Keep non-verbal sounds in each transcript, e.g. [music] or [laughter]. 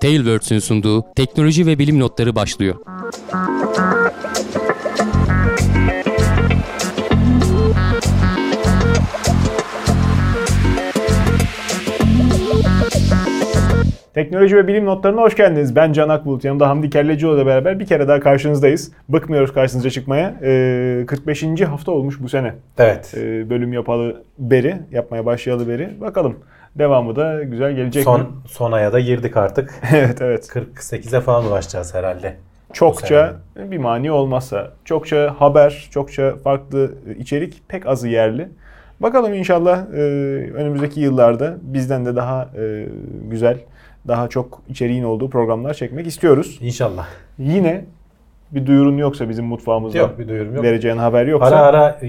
Tailwords'ün sunduğu teknoloji ve bilim notları başlıyor. Teknoloji ve bilim notlarına hoş geldiniz. Ben Can Akbulut. Yanımda Hamdi Kellecioğlu ile beraber bir kere daha karşınızdayız. Bıkmıyoruz karşınıza çıkmaya. Ee, 45. hafta olmuş bu sene. Evet. Ee, bölüm yapalı beri, yapmaya başlayalı beri. Bakalım devamı da güzel gelecek Son mi? son aya da girdik artık. [laughs] evet evet. 48'e falan ulaşacağız herhalde. Çokça bir mani olmazsa. Çokça haber, çokça farklı içerik pek azı yerli. Bakalım inşallah e, önümüzdeki yıllarda bizden de daha e, güzel, daha çok içeriğin olduğu programlar çekmek istiyoruz. İnşallah. Yine bir duyurun yoksa bizim mutfağımızda Yok bir duyurum yok. vereceğin haber yoksa Ara ara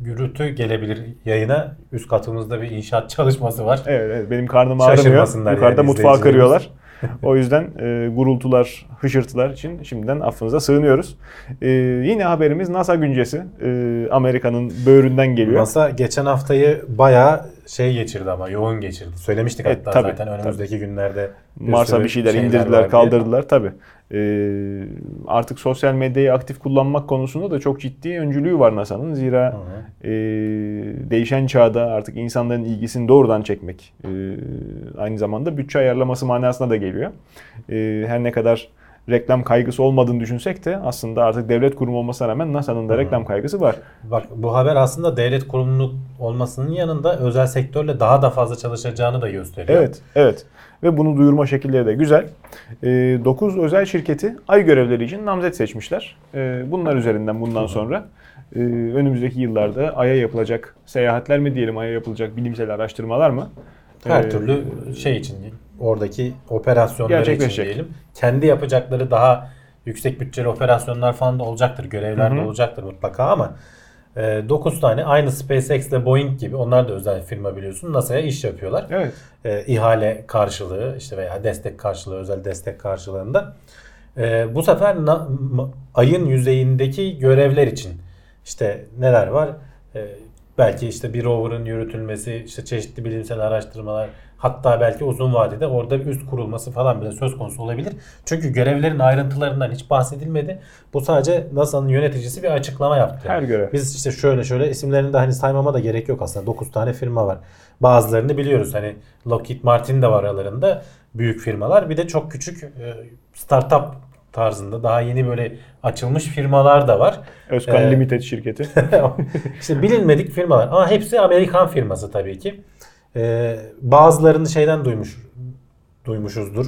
gürültü gelebilir yayına. Üst katımızda bir inşaat çalışması var. evet, evet benim karnım ağrımıyor. Yukarıda yani mutfağı kırıyorlar. [laughs] o yüzden e, gurultular, hışırtılar için şimdiden affınıza sığınıyoruz. E, yine haberimiz NASA güncesi. E, Amerika'nın böğründen geliyor. NASA geçen haftayı bayağı şey geçirdi ama yoğun geçirdi. Söylemiştik Evet, hatta tabii, zaten önümüzdeki günlerde. Mars'a sürü bir şeyler, şeyler indirdiler, kaldırdılar tabi. artık sosyal medyayı aktif kullanmak konusunda da çok ciddi öncülüğü var NASA'nın. Zira Hı hı. e, değişen çağda artık insanların ilgisini doğrudan çekmek e, aynı zamanda bütçe ayarlaması manasına da geliyor. E, her ne kadar reklam kaygısı olmadığını düşünsek de aslında artık devlet kurumu olmasına rağmen NASA'nın da reklam kaygısı var. Bak bu haber aslında devlet kurumlu olmasının yanında özel sektörle daha da fazla çalışacağını da gösteriyor. Evet, evet. Ve bunu duyurma şekilleri de güzel. 9 özel şirketi ay görevleri için namzet seçmişler. E, bunlar üzerinden bundan sonra e, önümüzdeki yıllarda Ay'a yapılacak seyahatler mi diyelim, Ay'a yapılacak bilimsel araştırmalar mı? Her E, türlü şey için oradaki operasyonları için diyelim. Kendi yapacakları daha yüksek bütçeli operasyonlar falan da olacaktır. Görevler Hı de olacaktır mutlaka ama 9 tane aynı SpaceX ile Boeing gibi onlar da özel firma biliyorsun NASA'ya iş yapıyorlar. Evet. E, ihale karşılığı işte veya destek karşılığı özel destek karşılığında. E, bu sefer na- ayın yüzeyindeki görevler için işte neler var? E, belki işte bir rover'ın yürütülmesi, işte çeşitli bilimsel araştırmalar, hatta belki uzun vadede orada bir üst kurulması falan bile söz konusu olabilir. Çünkü görevlerin ayrıntılarından hiç bahsedilmedi. Bu sadece NASA'nın yöneticisi bir açıklama yaptı. Her görev. Biz işte şöyle şöyle isimlerini de hani saymama da gerek yok aslında. 9 tane firma var. Bazılarını biliyoruz. Hani Lockheed Martin de var aralarında. Büyük firmalar. Bir de çok küçük e, startup tarzında daha yeni böyle açılmış firmalar da var. Özkan Ee, Limited şirketi. [laughs] işte bilinmedik firmalar ama hepsi Amerikan firması tabii ki. Ee, bazılarını şeyden duymuş duymuşuzdur.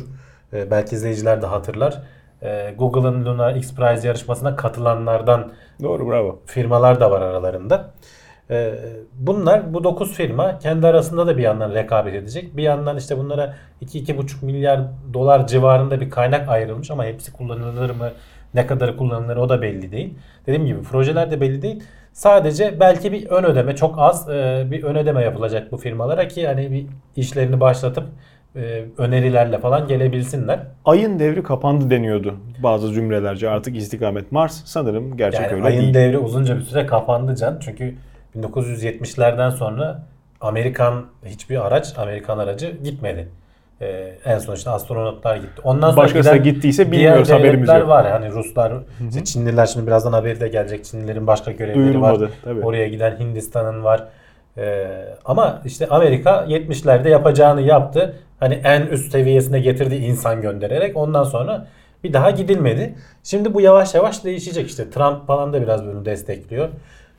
Ee, belki izleyiciler de hatırlar. Ee, Google'ın Lunar X Prize yarışmasına katılanlardan Doğru bravo. firmalar da var aralarında. Bunlar bu 9 firma kendi arasında da bir yandan rekabet edecek. Bir yandan işte bunlara 2-2,5 milyar dolar civarında bir kaynak ayrılmış ama hepsi kullanılır mı? Ne kadarı kullanılır o da belli değil. Dediğim gibi projeler de belli değil. Sadece belki bir ön ödeme çok az e, bir ön ödeme yapılacak bu firmalara ki hani bir işlerini başlatıp e, önerilerle falan gelebilsinler. Ayın devri kapandı deniyordu bazı cümlelerce artık istikamet Mars sanırım gerçek Yani öyle ayın değil. devri uzunca bir süre kapandı can. Çünkü 1970'lerden sonra Amerikan hiçbir araç, Amerikan aracı gitmedi. Ee, en son işte astronotlar gitti. Ondan sonra Başkası giden gittiyse diğer bilmiyoruz haberimiz devletler yok. var. Hani Ruslar, işte Çinliler şimdi birazdan haberi de gelecek. Çinlilerin başka görevleri Duyurulmadı, var. tabii. Oraya giden Hindistan'ın var. Ee, ama işte Amerika 70'lerde yapacağını yaptı. Hani en üst seviyesine getirdi insan göndererek. Ondan sonra bir daha gidilmedi. Şimdi bu yavaş yavaş değişecek işte. Trump falan da biraz bunu destekliyor.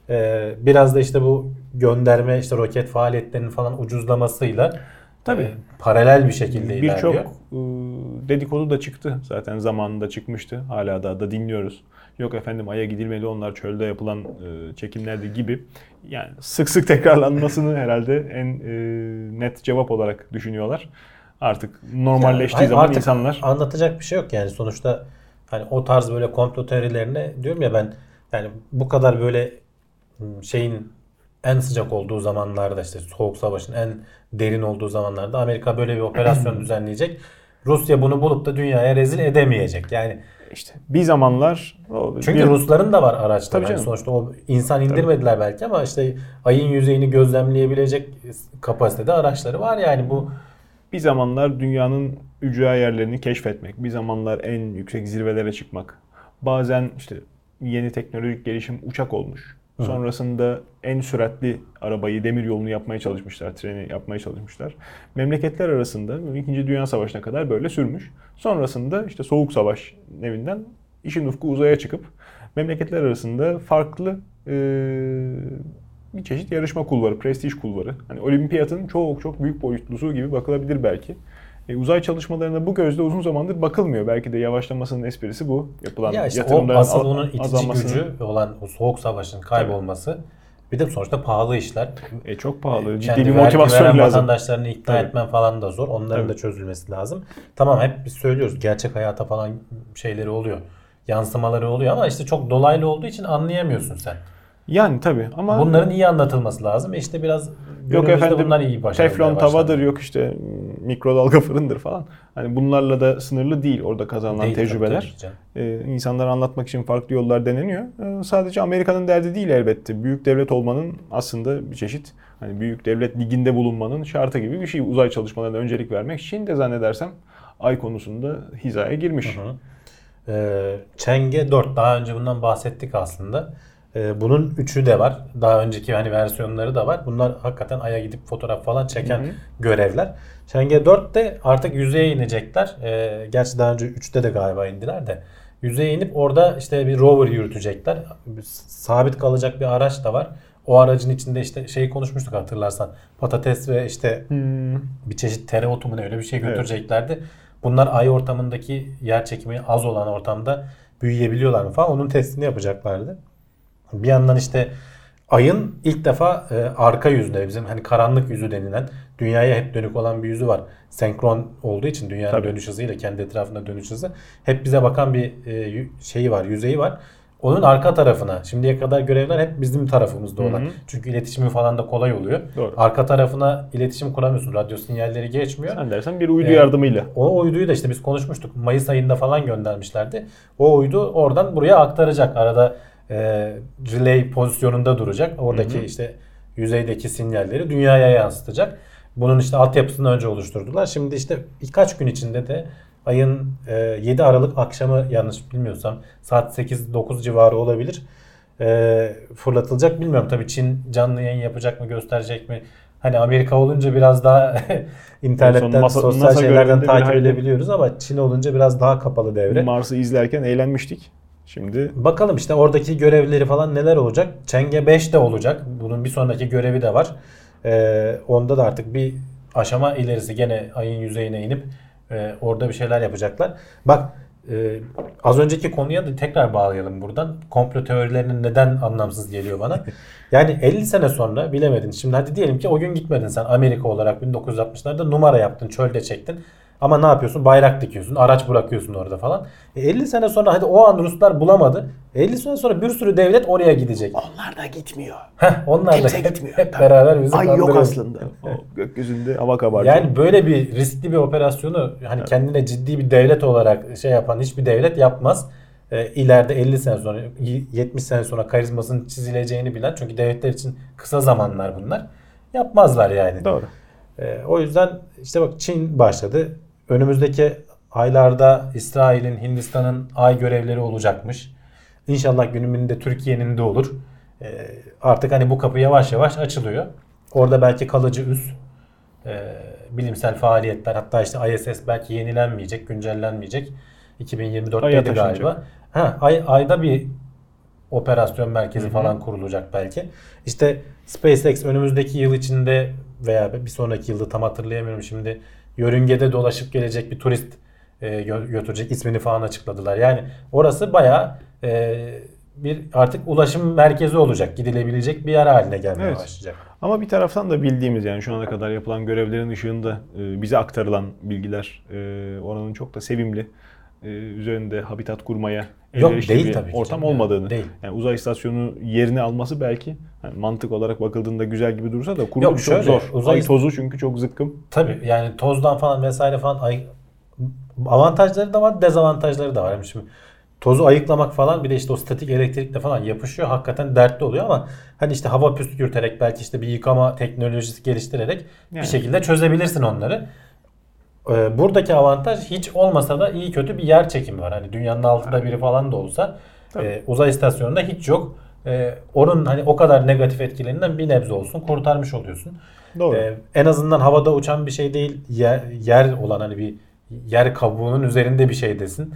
Ee, biraz da işte bu gönderme işte roket faaliyetlerinin falan ucuzlamasıyla Tabii. e, paralel bir şekilde Birçok ilerliyor. e, dedikodu da çıktı. Zaten zamanında çıkmıştı. Hala da, da dinliyoruz. Yok efendim Ay'a gidilmeli onlar çölde yapılan e, çekimlerdi gibi. Yani sık sık [laughs] tekrarlanmasını herhalde en e, net cevap olarak düşünüyorlar. Artık normalleştiği Hayır, zaman artık insanlar anlatacak bir şey yok yani sonuçta hani o tarz böyle komplo teorilerine diyorum ya ben yani bu kadar böyle şeyin en sıcak olduğu zamanlarda işte soğuk savaşın en derin olduğu zamanlarda Amerika böyle bir operasyon [clears throat] düzenleyecek. Rusya bunu bulup da dünyaya rezil edemeyecek. Yani işte bir zamanlar çünkü bir- Rusların da var araçları. Tabii Yani sonuçta o insan indirmediler belki ama işte ayın yüzeyini gözlemleyebilecek kapasitede araçları var yani bu bir zamanlar dünyanın ücra yerlerini keşfetmek, bir zamanlar en yüksek zirvelere çıkmak. Bazen işte yeni teknolojik gelişim uçak olmuş. Sonrasında en süratli arabayı, demir yolunu yapmaya çalışmışlar, treni yapmaya çalışmışlar. Memleketler arasında İkinci Dünya Savaşı'na kadar böyle sürmüş. Sonrasında işte Soğuk Savaş nevinden işin ufku uzaya çıkıp memleketler arasında farklı e, bir çeşit yarışma kulvarı, prestij kulvarı. Hani olimpiyatın çok çok büyük boyutlusu gibi bakılabilir belki. E, uzay çalışmalarına bu gözle uzun zamandır bakılmıyor. Belki de yavaşlamasının esprisi bu. Yapılan Ya işte o yatırımların asıl al- onun itici gücü olan o soğuk savaşın kaybolması. Bir de sonuçta pahalı işler. E, çok pahalı. Ciddi Kendi bir motivasyon veren lazım. vatandaşlarını ikna Tabii. etmen falan da zor. Onların Tabii. da çözülmesi lazım. Tamam hep biz söylüyoruz gerçek hayata falan şeyleri oluyor. Yansımaları oluyor ama işte çok dolaylı olduğu için anlayamıyorsun sen. Yani tabii ama Bunların iyi anlatılması lazım. E İşte biraz yok efendim bunlar iyi başarılmaya teflon tavadır yok işte mikrodalga fırındır falan. Hani bunlarla da sınırlı değil orada kazanılan Değil tecrübeler. Ee, insanlara anlatmak için farklı yollar deneniyor. Ee, sadece Amerika'nın derdi değil elbette. Büyük devlet olmanın aslında bir çeşit hani büyük devlet liginde bulunmanın şartı gibi bir şey. Uzay çalışmalarına öncelik vermek için de zannedersem ay konusunda hizaya girmiş. Hı hı. Ee, Çenge 4 daha önce bundan bahsettik aslında. Ee, bunun üçü de var. Daha önceki hani versiyonları da var. Bunlar hakikaten aya gidip fotoğraf falan çeken Hı hı. görevler. Çenge 4 de artık yüzeye inecekler. Ee, gerçi daha önce 3'te de galiba indiler de. Yüzeye inip orada işte bir rover yürütecekler. Sabit kalacak bir araç da var. O aracın içinde işte şey konuşmuştuk hatırlarsan. Patates ve işte Hmm. bir çeşit tereotu mu ne öyle bir şey götüreceklerdi. Bunlar ay ortamındaki yer çekimi az olan ortamda büyüyebiliyorlar mı falan onun testini yapacaklardı. Bir yandan işte ayın ilk defa e, arka yüzünde bizim hani karanlık yüzü denilen dünyaya hep dönük olan bir yüzü var. Senkron olduğu için dünyanın Tabii. dönüş hızıyla kendi etrafında dönüş hızı hep bize bakan bir e, şeyi var, yüzeyi var. Onun arka tarafına şimdiye kadar görevler hep bizim tarafımızda olan. Hı hı. Çünkü iletişimi falan da kolay oluyor. Doğru. Arka tarafına iletişim kuramıyorsun. Radyo sinyalleri geçmiyor. Sen dersen bir uydu Evet. yardımıyla. O uyduyu da işte biz konuşmuştuk. Mayıs ayında falan göndermişlerdi. O uydu oradan buraya aktaracak. Arada e, relay pozisyonunda duracak. Oradaki Hı hı. işte yüzeydeki sinyalleri dünyaya yansıtacak. Bunun işte altyapısını önce oluşturdular. Şimdi işte birkaç gün içinde de ayın e, 7 Aralık akşamı yanlış bilmiyorsam saat 8-9 civarı olabilir. E, fırlatılacak. Bilmiyorum tabii Çin canlı yayın yapacak mı gösterecek mi? Hani Amerika olunca biraz daha [laughs] internetten masa- sosyal NASA şeylerden takip edebiliyoruz ama Çin olunca biraz daha kapalı devre. Mars'ı izlerken eğlenmiştik. Şimdi Bakalım işte oradaki görevleri falan neler olacak. Çenge 5 de olacak. Bunun bir sonraki görevi de var. Ee, onda da artık bir aşama ilerisi gene ayın yüzeyine inip e, orada bir şeyler yapacaklar. Bak e, az önceki konuya da tekrar bağlayalım buradan. Komplo teorilerinin neden anlamsız geliyor bana. [laughs] Yani 50 sene sonra bilemedin. Şimdi hadi diyelim ki o gün gitmedin sen Amerika olarak 1960'larda numara yaptın, çölde çektin. Ama ne yapıyorsun? Bayrak dikiyorsun, araç bırakıyorsun orada falan. E 50 sene sonra hadi o an Ruslar bulamadı. 50 sene sonra bir sürü devlet oraya gidecek. onlar da gitmiyor. Heh, onlar da Kimse hep, gitmiyor. hep Tabii. beraber bizi Ay yok aslında. O gökyüzünde hava kabarcığı. Yani böyle bir riskli bir operasyonu hani kendine ciddi bir devlet olarak şey yapan hiçbir devlet yapmaz. Ee, ileride 50 sene sonra 70 sene sonra karizmasının çizileceğini bilen çünkü devletler için kısa zamanlar bunlar. Yapmazlar yani. Doğru. Ee, o yüzden işte bak Çin başladı. Önümüzdeki aylarda İsrail'in, Hindistan'ın ay görevleri olacakmış. İnşallah günümünde Türkiye'nin de olur. Ee, artık hani bu kapı yavaş yavaş açılıyor. Orada belki kalıcı üs, e, bilimsel faaliyetler hatta işte ISS belki yenilenmeyecek, güncellenmeyecek. 2024'te Ay'a de galiba. taşınacak. Ha, ay, ayda bir operasyon merkezi Hı hı. falan kurulacak belki. İşte SpaceX önümüzdeki yıl içinde veya bir sonraki yılda tam hatırlayamıyorum şimdi yörüngede dolaşıp gelecek bir turist e, gö- götürecek ismini falan açıkladılar. Yani orası bayağı e, bir artık ulaşım merkezi olacak. Gidilebilecek bir yer haline gelmeye Evet. başlayacak. Ama bir taraftan da bildiğimiz yani şu ana kadar yapılan görevlerin ışığında e, bize aktarılan bilgiler e, oranın çok da sevimli e, üzerinde habitat kurmaya Yok, elverişli değil bir tabii ki ortam canım. olmadığını. Değil. Yani uzay istasyonu yerini alması belki yani mantık olarak bakıldığında güzel gibi dursa da kurulu Yok, çok şöyle, zor. uzay- Ay tozu çünkü çok zıkkım. Tabii yani tozdan falan vesaire falan ay avantajları da var, dezavantajları da var. Yani şimdi tozu ayıklamak falan bir de işte o statik elektrikle falan yapışıyor. Hakikaten dertli oluyor ama hani işte hava püskürterek belki işte bir yıkama teknolojisi geliştirerek Yani. bir şekilde çözebilirsin onları. E, buradaki avantaj hiç olmasa da iyi kötü bir yer çekimi var. Hani dünyanın altında biri falan da olsa Tabii. e, uzay istasyonunda hiç yok. E, onun hani o kadar negatif etkilerinden bir nebze olsun kurtarmış oluyorsun. Doğru. E, en azından havada uçan bir şey değil yer, yer olan hani bir yer kabuğunun üzerinde bir şey desin.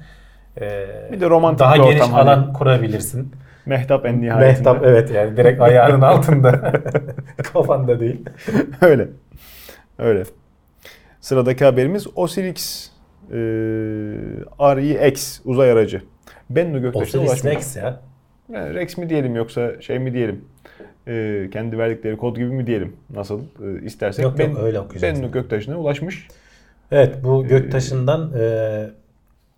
E, Bir de romantik daha bir geniş hani. alan kurabilirsin. Mehtap en nihayetinde. Mehtap evet yani direkt ayağının [laughs] altında. [laughs] Kafanda değil. Öyle. Öyle. Sıradaki haberimiz Osiris e, REX uzay aracı. Bennu Osiris ulaşmış. Rex ya. Yani Rex mi diyelim yoksa şey mi diyelim? E, kendi verdikleri kod gibi mi diyelim? Nasıl e, istersek. Yok, yok, öyle okuyacaksın. Bennu göktaşına ulaşmış. Evet bu göktaşından e,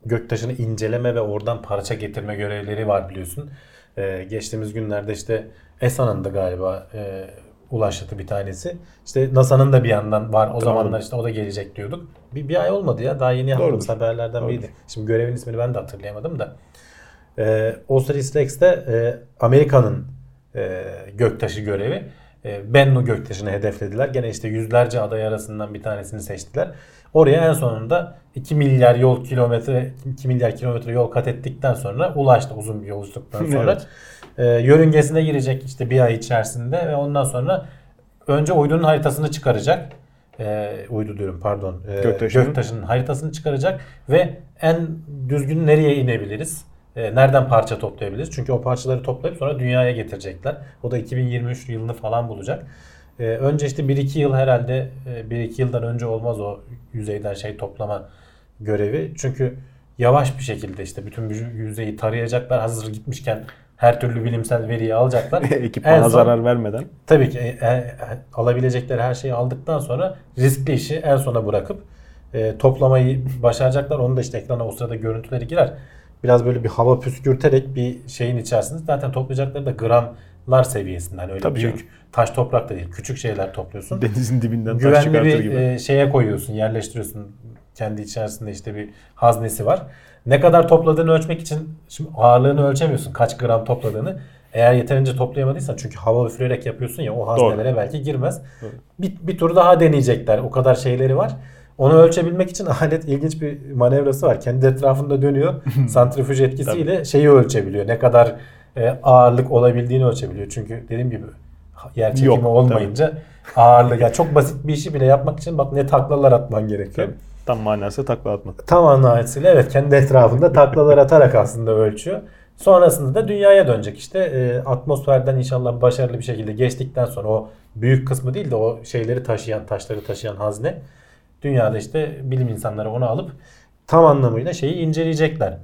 göktaşını inceleme ve oradan parça getirme görevleri var biliyorsun. E, geçtiğimiz günlerde işte ESA'nın da galiba e, ulaştı bir tanesi. İşte NASA'nın da bir yandan var. O zamanlar işte o da gelecek diyorduk. Bir, bir ay olmadı ya. Daha yeni yaptığımız haberlerden Doğrudur. biriydi. Şimdi görevin ismini ben de hatırlayamadım da. E, Osiris Rex de e, Amerika'nın e, göktaşı görevi. E, Bennu göktaşını hedeflediler. Gene işte yüzlerce aday arasından bir tanesini seçtiler. Oraya en sonunda 2 milyar yol kilometre 2 milyar kilometre yol kat ettikten sonra ulaştı uzun bir yolculuktan [laughs] sonra. Evet. E, yörüngesine girecek işte bir ay içerisinde ve ondan sonra önce uydunun haritasını çıkaracak. E, uydu diyorum pardon. E, Göktaşı'nın. göktaşının haritasını çıkaracak ve en düzgün nereye inebiliriz? E, nereden parça toplayabiliriz? Çünkü o parçaları toplayıp sonra dünyaya getirecekler. O da 2023 yılını falan bulacak. E, önce işte 1-2 yıl herhalde e, 1-2 yıldan önce olmaz o yüzeyden şey toplama görevi. Çünkü yavaş bir şekilde işte bütün yüzeyi tarayacaklar. Hazır gitmişken her türlü bilimsel veriyi alacaklar. [laughs] Ekipmana En son- zarar vermeden. Tabii ki e, e, alabilecekleri her şeyi aldıktan sonra riskli işi en sona bırakıp e, toplamayı başaracaklar. Onu da işte ekrana o sırada görüntüleri girer. Biraz böyle bir hava püskürterek bir şeyin içerisinde zaten toplayacakları da gramlar seviyesinde. Hani öyle Tabii büyük canım. taş toprak da değil. Küçük şeyler topluyorsun. Denizin dibinden taş Güvenli çıkartır bir gibi. e, şeye koyuyorsun, yerleştiriyorsun. Kendi içerisinde işte bir haznesi var. Ne kadar topladığını ölçmek için şimdi ağırlığını ölçemiyorsun. Kaç gram topladığını. Eğer yeterince toplayamadıysan çünkü hava üfleyerek yapıyorsun ya o haznelere belki girmez. Doğru. Bir, bir tur daha deneyecekler. O kadar şeyleri var. Onu ölçebilmek için [laughs] alet ilginç bir manevrası var. Kendi etrafında dönüyor. [laughs] Santrifüj etkisiyle şeyi ölçebiliyor. Ne kadar e, ağırlık olabildiğini ölçebiliyor. Çünkü dediğim gibi yer çekimi Yok, olmayınca ağırlık. Yani çok basit bir işi bile yapmak için bak ne taklalar atman gerekiyor. Tabii. Tam manası takla atmak. Tam anlayışıyla evet kendi etrafında taklalar atarak aslında ölçüyor. Sonrasında da dünyaya dönecek işte e, atmosferden inşallah başarılı bir şekilde geçtikten sonra o büyük kısmı değil de o şeyleri taşıyan taşları taşıyan hazne dünyada işte bilim insanları onu alıp tam anlamıyla şeyi inceleyecekler.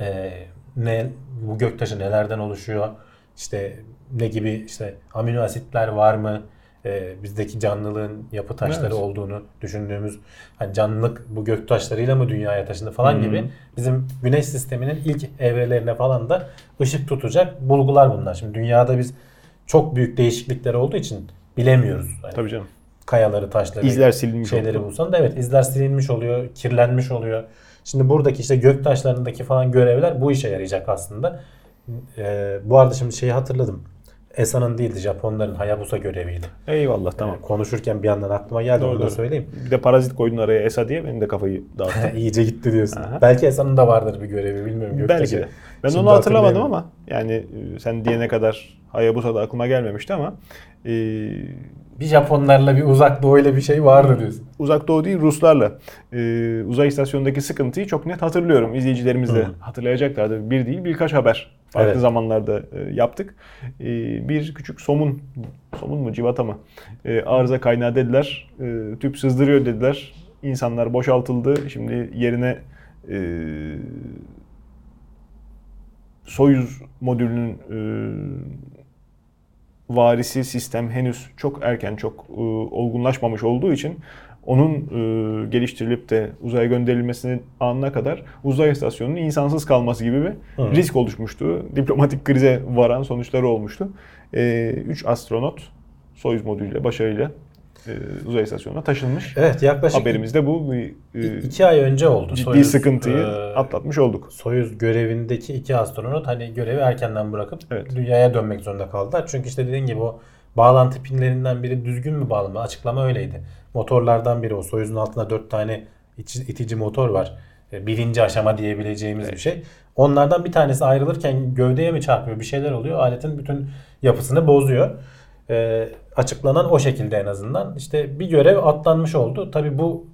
E, ne bu göktaşı nelerden oluşuyor? İşte ne gibi işte amino asitler var mı? E, bizdeki canlılığın yapı taşları Evet. olduğunu düşündüğümüz hani canlılık bu gök taşlarıyla mı dünyaya taşındı falan Hı. gibi bizim güneş sisteminin ilk evrelerine falan da ışık tutacak bulgular bunlar. Şimdi dünyada biz çok büyük değişiklikler olduğu için bilemiyoruz. Hani Tabii canım. kayaları, taşları, İzler silinmiş şeyleri oldu. bulsan da evet izler silinmiş oluyor, kirlenmiş oluyor. Şimdi buradaki işte gök taşlarındaki falan görevler bu işe yarayacak aslında. Ee, bu arada şimdi şeyi hatırladım. ESA'nın değildi Japonların Hayabusa göreviydi. Eyvallah tamam. Ee, konuşurken bir yandan aklıma geldi Doğru, onu da söyleyeyim. Bir de parazit koydun araya ESA diye benim de kafayı dağıttı. [laughs] İyice gitti diyorsun. Aha. Belki ESA'nın da vardır bir görevi bilmiyorum. Göktaşı. Belki de. Ben Şimdi onu hatırlamadım ama yani e, sen diyene kadar Hayabusa'da aklıma gelmemişti ama e, Bir Japonlarla bir uzak doğuyla bir şey vardı diyorsun. uzak doğu değil Ruslarla e, uzay istasyonundaki sıkıntıyı çok net hatırlıyorum. İzleyicilerimiz de Hı. hatırlayacaklardır. Bir değil birkaç haber farklı Evet. zamanlarda e, yaptık. E, bir küçük somun, somun mu civata mı e, arıza kaynağı dediler. E, tüp sızdırıyor dediler. İnsanlar boşaltıldı. Şimdi yerine e, Soyuz modülünün e, varisi sistem henüz çok erken, çok e, olgunlaşmamış olduğu için onun e, geliştirilip de uzaya gönderilmesinin anına kadar uzay istasyonunun insansız kalması gibi bir Hı. risk oluşmuştu. Diplomatik krize varan sonuçları olmuştu. 3 astronot Soyuz modülüyle başarıyla e, uzay istasyonuna taşınmış. Evet yaklaşık Haberimiz de bu bir, e, iki ay önce oldu. ciddi Soyuz, sıkıntıyı e, atlatmış olduk. Soyuz görevindeki iki astronot hani görevi erkenden bırakıp Evet. dünyaya dönmek zorunda kaldılar. Çünkü işte dediğin gibi o bağlantı pinlerinden biri düzgün mü bağlanma? Açıklama öyleydi. Motorlardan biri o Soyuz'un altında 4 tane itici motor var. E, Birinci aşama diyebileceğimiz bir şey. Onlardan bir tanesi ayrılırken gövdeye mi çarpıyor bir şeyler oluyor. Aletin bütün yapısını bozuyor. E, açıklanan o şekilde en azından. İşte bir görev atlanmış oldu. Tabi bu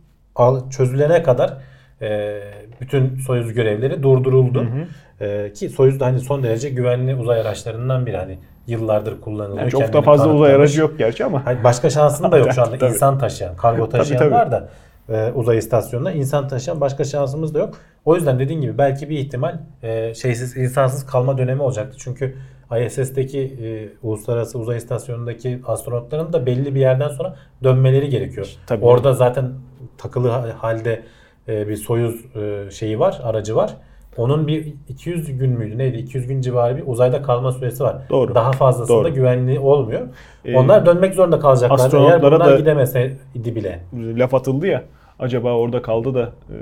çözülene kadar e, bütün Soyuz görevleri durduruldu. E, ki Soyuz da hani son derece güvenli uzay araçlarından biri. Hani yıllardır kullanılıyor. Yani çok da fazla uzay aracı yok gerçi ama. Hayır, başka şansın da yok şu anda. Tabii. İnsan taşıyan, kargo taşıyan tabii. var da e, uzay istasyonuna insan taşıyan başka şansımız da yok. O yüzden dediğin gibi belki bir ihtimal e, şeysiz insansız kalma dönemi olacaktı. Çünkü ISS'teki e, uluslararası uzay istasyonundaki astronotların da belli bir yerden sonra dönmeleri gerekiyor. Tabii. Orada zaten takılı ha- halde e, bir Soyuz e, şeyi var, aracı var. Onun bir 200 gün müydü neydi? 200 gün civarı bir uzayda kalma süresi var. Doğru. Daha fazlasında Doğru. güvenli olmuyor. Ee, Onlar dönmek zorunda kalacaklar. Eğer astronotlara bunlar da- gidemeseydi bile. laf atıldı ya. Acaba orada kaldı da e,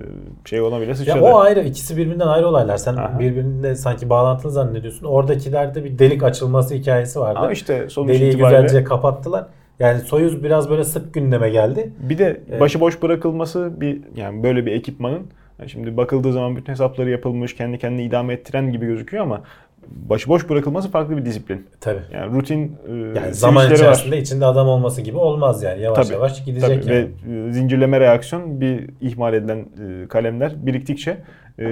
şey ona bile Ya o ayrı. ikisi birbirinden ayrı olaylar. Sen Aha. birbirine sanki bağlantılı zannediyorsun. Oradakilerde bir delik açılması hikayesi vardı. Ama işte sonuç Deliği itibariyle güzelce kapattılar. Yani Soyuz biraz böyle sık gündeme geldi. bir de Evet. başıboş bırakılması bir yani böyle bir ekipmanın şimdi bakıldığı zaman bütün hesapları yapılmış, kendi kendini idame ettiren gibi gözüküyor ama başıboş bırakılması farklı bir disiplin. Tabii. Yani rutin e, Yani zaman switchleri var. içerisinde içinde adam olması gibi olmaz yani. Yavaş Tabii, yavaş gidecek Tabii yani. ve e, zincirleme reaksiyon bir ihmal edilen e, kalemler biriktikçe e,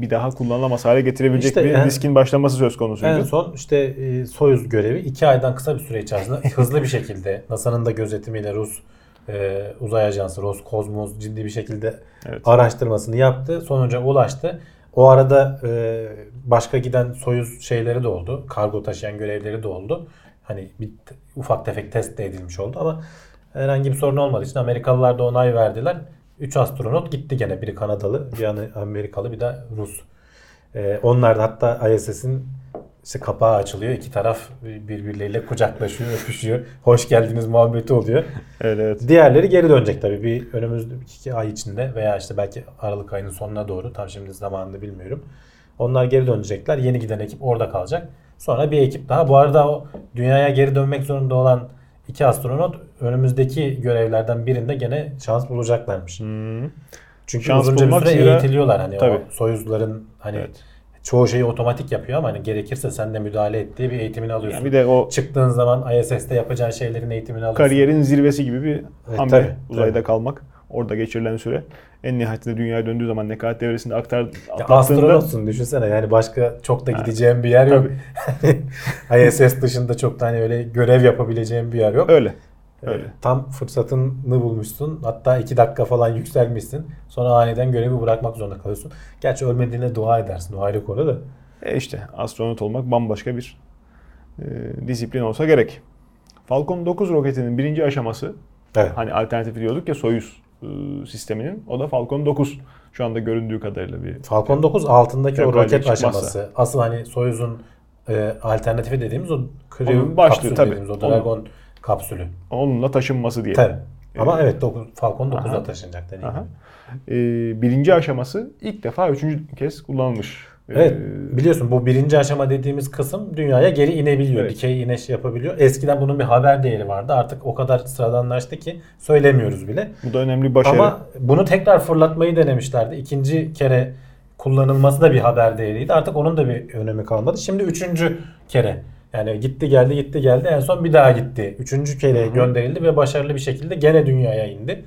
bir daha kullanılamaz hale getirebilecek İşte bir yani- riskin başlaması söz konusuydu. En son işte e, Soyuz görevi 2 aydan kısa bir süre içerisinde [laughs] hızlı bir şekilde NASA'nın da gözetimiyle Rus e, uzay ajansı Roskosmos ciddi bir şekilde Evet. araştırmasını yaptı. Sonuca ulaştı. O arada e, başka giden Soyuz şeyleri de oldu. Kargo taşıyan görevleri de oldu. Hani bir ufak tefek test de edilmiş oldu ama herhangi bir sorun olmadığı için Amerikalılar da onay verdiler. 3 astronot gitti gene. Biri Kanadalı, bir Amerikalı, bir de Rus. Ee, onlar da hatta ISS'in işte kapağı açılıyor. İki taraf birbirleriyle kucaklaşıyor, [laughs] öpüşüyor. Hoş geldiniz muhabbeti oluyor. Evet, evet. Diğerleri geri dönecek tabii. Bir önümüzdeki iki ay içinde veya işte belki Aralık ayının sonuna doğru. Tam şimdi zamanını bilmiyorum. Onlar geri dönecekler. Yeni giden ekip orada kalacak. Sonra bir ekip daha. Bu arada o dünyaya geri dönmek zorunda olan iki astronot önümüzdeki görevlerden birinde gene şans bulacaklarmış. Hmm. Çünkü Şans uzunca bir süre eğitiliyorlar hani Tabii. o Soyuzların hani Evet. Çoğu şeyi otomatik yapıyor ama hani gerekirse sen de müdahale ettiği bir eğitimini alıyorsun. Yani bir de o Çıktığın zaman ISS'te yapacağın şeylerin eğitimini alıyorsun. kariyerin zirvesi gibi bir Evet, hamle. tabii, Uzayda tabii. kalmak. Orada geçirilen süre. En nihayetinde dünyaya döndüğü zaman nekaat devresinde aktar, Ya astronotsun düşünsene yani başka çok da gideceğim bir yer yok. ISS [laughs] dışında çok da hani öyle görev yapabileceğim bir yer yok. öyle. Öyle. Tam fırsatını bulmuşsun. Hatta iki dakika falan yükselmişsin. Sonra aniden görevi bırakmak zorunda kalıyorsun. Gerçi ölmediğine dua edersin. O ayrı konu da. E işte astronot olmak bambaşka bir e, disiplin olsa gerek. Falcon 9 roketinin birinci aşaması Evet. hani alternatif diyorduk ya Soyuz e, sisteminin o da Falcon 9 şu anda göründüğü kadarıyla bir Falcon 9 altındaki o roket aşaması. Asıl hani Soyuz'un e, alternatifi dediğimiz o Crew başlığı tabii. dediğimiz o Dragon kapsülü. onunla taşınması diye. Tabii. Ama Ee, evet dokuz, Falcon 9'a aha. taşınacak dediğim Aha. gibi. E, birinci aşaması ilk defa üçüncü kez kullanılmış. E, Evet biliyorsun bu birinci aşama dediğimiz kısım dünyaya geri inebiliyor. Evet. Dikey iniş yapabiliyor. Eskiden bunun bir haber değeri vardı. Artık o kadar sıradanlaştı ki söylemiyoruz bile. bu da önemli bir başarı. Ama bunu tekrar fırlatmayı denemişlerdi. İkinci kere kullanılması da bir haber değeriydi. Artık onun da bir önemi kalmadı. Şimdi üçüncü kere. Yani gitti geldi gitti geldi en son bir daha gitti. Üçüncü kere gönderildi ve başarılı bir şekilde gene dünyaya indi.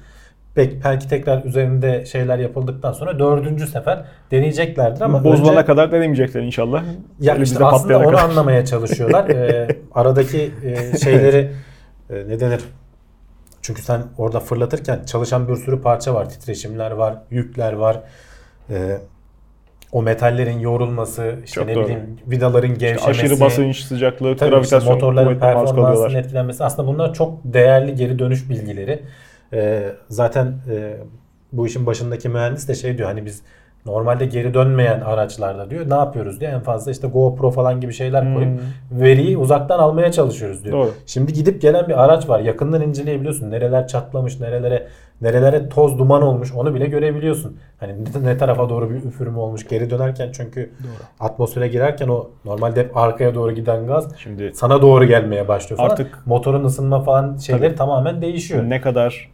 Belki, belki tekrar üzerinde şeyler yapıldıktan sonra dördüncü sefer deneyeceklerdir ama Bozulana önce- kadar denemeyecekler inşallah. ya işte aslında onu kadar. anlamaya çalışıyorlar. [laughs] Ee, aradaki e, şeyleri e, ne denir? Çünkü sen orada fırlatırken çalışan bir sürü parça var. Titreşimler var, yükler var. Ee, o metallerin yoğrulması, işte Çok ne doğru. bileyim vidaların gevşemesi. Aşırı basınç, sıcaklık, Tabii işte gravitasyon motorların kuvvetine maruz performansının etkilenmesi aslında bunlar çok değerli geri dönüş bilgileri. Ee, zaten e, bu işin başındaki mühendis de şey diyor hani biz Normalde geri dönmeyen araçlarda diyor. Ne yapıyoruz diyor. En fazla işte GoPro falan gibi şeyler koyup Hmm. veriyi uzaktan almaya çalışıyoruz diyor. Doğru. Şimdi gidip gelen bir araç var. Yakından inceleyebiliyorsun. Nereler çatlamış, nerelere nerelere toz duman olmuş onu bile görebiliyorsun. Hani ne, tarafa doğru bir üfürme olmuş. Geri dönerken çünkü atmosfere girerken o normalde hep arkaya doğru giden gaz Şimdi sana doğru gelmeye başlıyor falan. Artık- motorun ısınma falan şeyleri tamamen değişiyor. ne kadar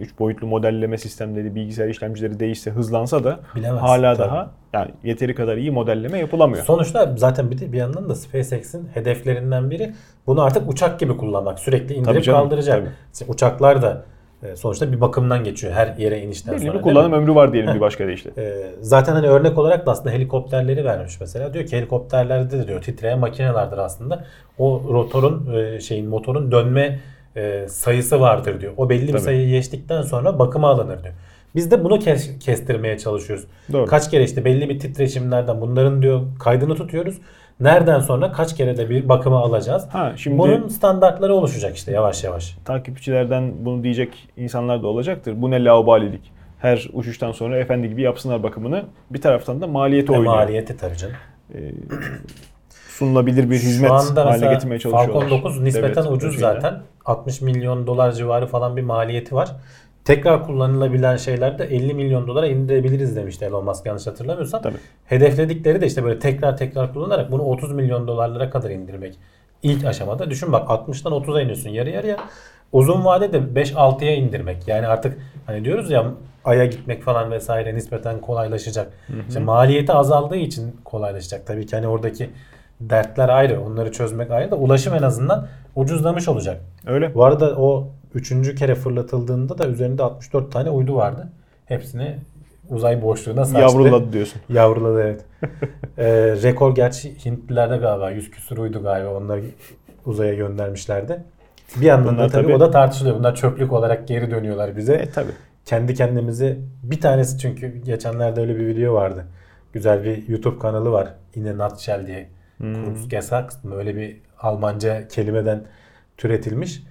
3 boyutlu modelleme sistemleri, bilgisayar işlemcileri değişse, hızlansa da Bilemezsin, hala tabii. daha yani yeteri kadar iyi modelleme yapılamıyor. Sonuçta zaten bir, de bir yandan da SpaceX'in hedeflerinden biri bunu artık uçak gibi kullanmak. Sürekli indirip Tabii canım, kaldıracak. tabii. İşte uçaklar da e, sonuçta bir bakımdan geçiyor her yere inişten Belli sonra. bir kullanım ömrü var diyelim bir başka deyişle. E, zaten hani örnek olarak da aslında helikopterleri vermiş mesela. Diyor ki helikopterlerde de diyor titreyen makinelerdir aslında. O rotorun e, şeyin motorun dönme e, sayısı vardır diyor. O belli bir Tabii. sayıyı geçtikten sonra bakıma alınır diyor. Biz de bunu kes- kestirmeye çalışıyoruz. Doğru. Kaç kere işte belli bir titreşimlerden bunların diyor kaydını tutuyoruz. Nereden sonra kaç kere de bir bakıma alacağız. Ha şimdi Bunun standartları oluşacak işte yavaş yavaş. takipçilerden bunu diyecek insanlar da olacaktır. Bu ne laubalilik. Her uçuştan sonra efendi gibi yapsınlar bakımını. Bir taraftan da maliyeti Ve oynuyor. maliyeti tabii canım. Sunulabilir bir hizmet haline getirmeye çalışıyorlar. Falcon 9 nispeten Devlet ucuz bütçeyle. zaten. 60 milyon dolar civarı falan bir maliyeti var. Tekrar kullanılabilen şeylerde 50 milyon dolara indirebiliriz demişti Elon Musk yanlış hatırlamıyorsam. Tabii. Hedefledikleri de işte böyle tekrar tekrar kullanarak bunu 30 milyon dolarlara kadar indirmek. İlk aşamada düşün bak 60'tan 30'a iniyorsun yarı yarıya. Uzun vadede 5-6'ya indirmek. Yani artık hani diyoruz ya Ay'a gitmek falan vesaire nispeten kolaylaşacak. İşte maliyeti azaldığı için kolaylaşacak. Tabii ki hani oradaki dertler ayrı. Onları çözmek ayrı da ulaşım en azından ucuzlamış olacak. Öyle. Bu arada o üçüncü kere fırlatıldığında da üzerinde 64 tane uydu vardı. Hepsini uzay boşluğuna saçtı. Yavruladı diyorsun. [laughs] Yavruladı evet. ee, rekor gerçi Hintlilerde galiba 100 küsur uydu galiba onları uzaya göndermişlerdi. Bir yandan Bunlar da tabii, tabii- o da tartışılıyor. Bunlar çöplük olarak geri dönüyorlar bize. E tabi. Kendi kendimizi bir tanesi çünkü geçenlerde öyle bir video vardı. Güzel bir YouTube kanalı var. In a Nutshell diye. Hmm. Kurzgesagt mı? Öyle bir Almanca kelimeden türetilmiş.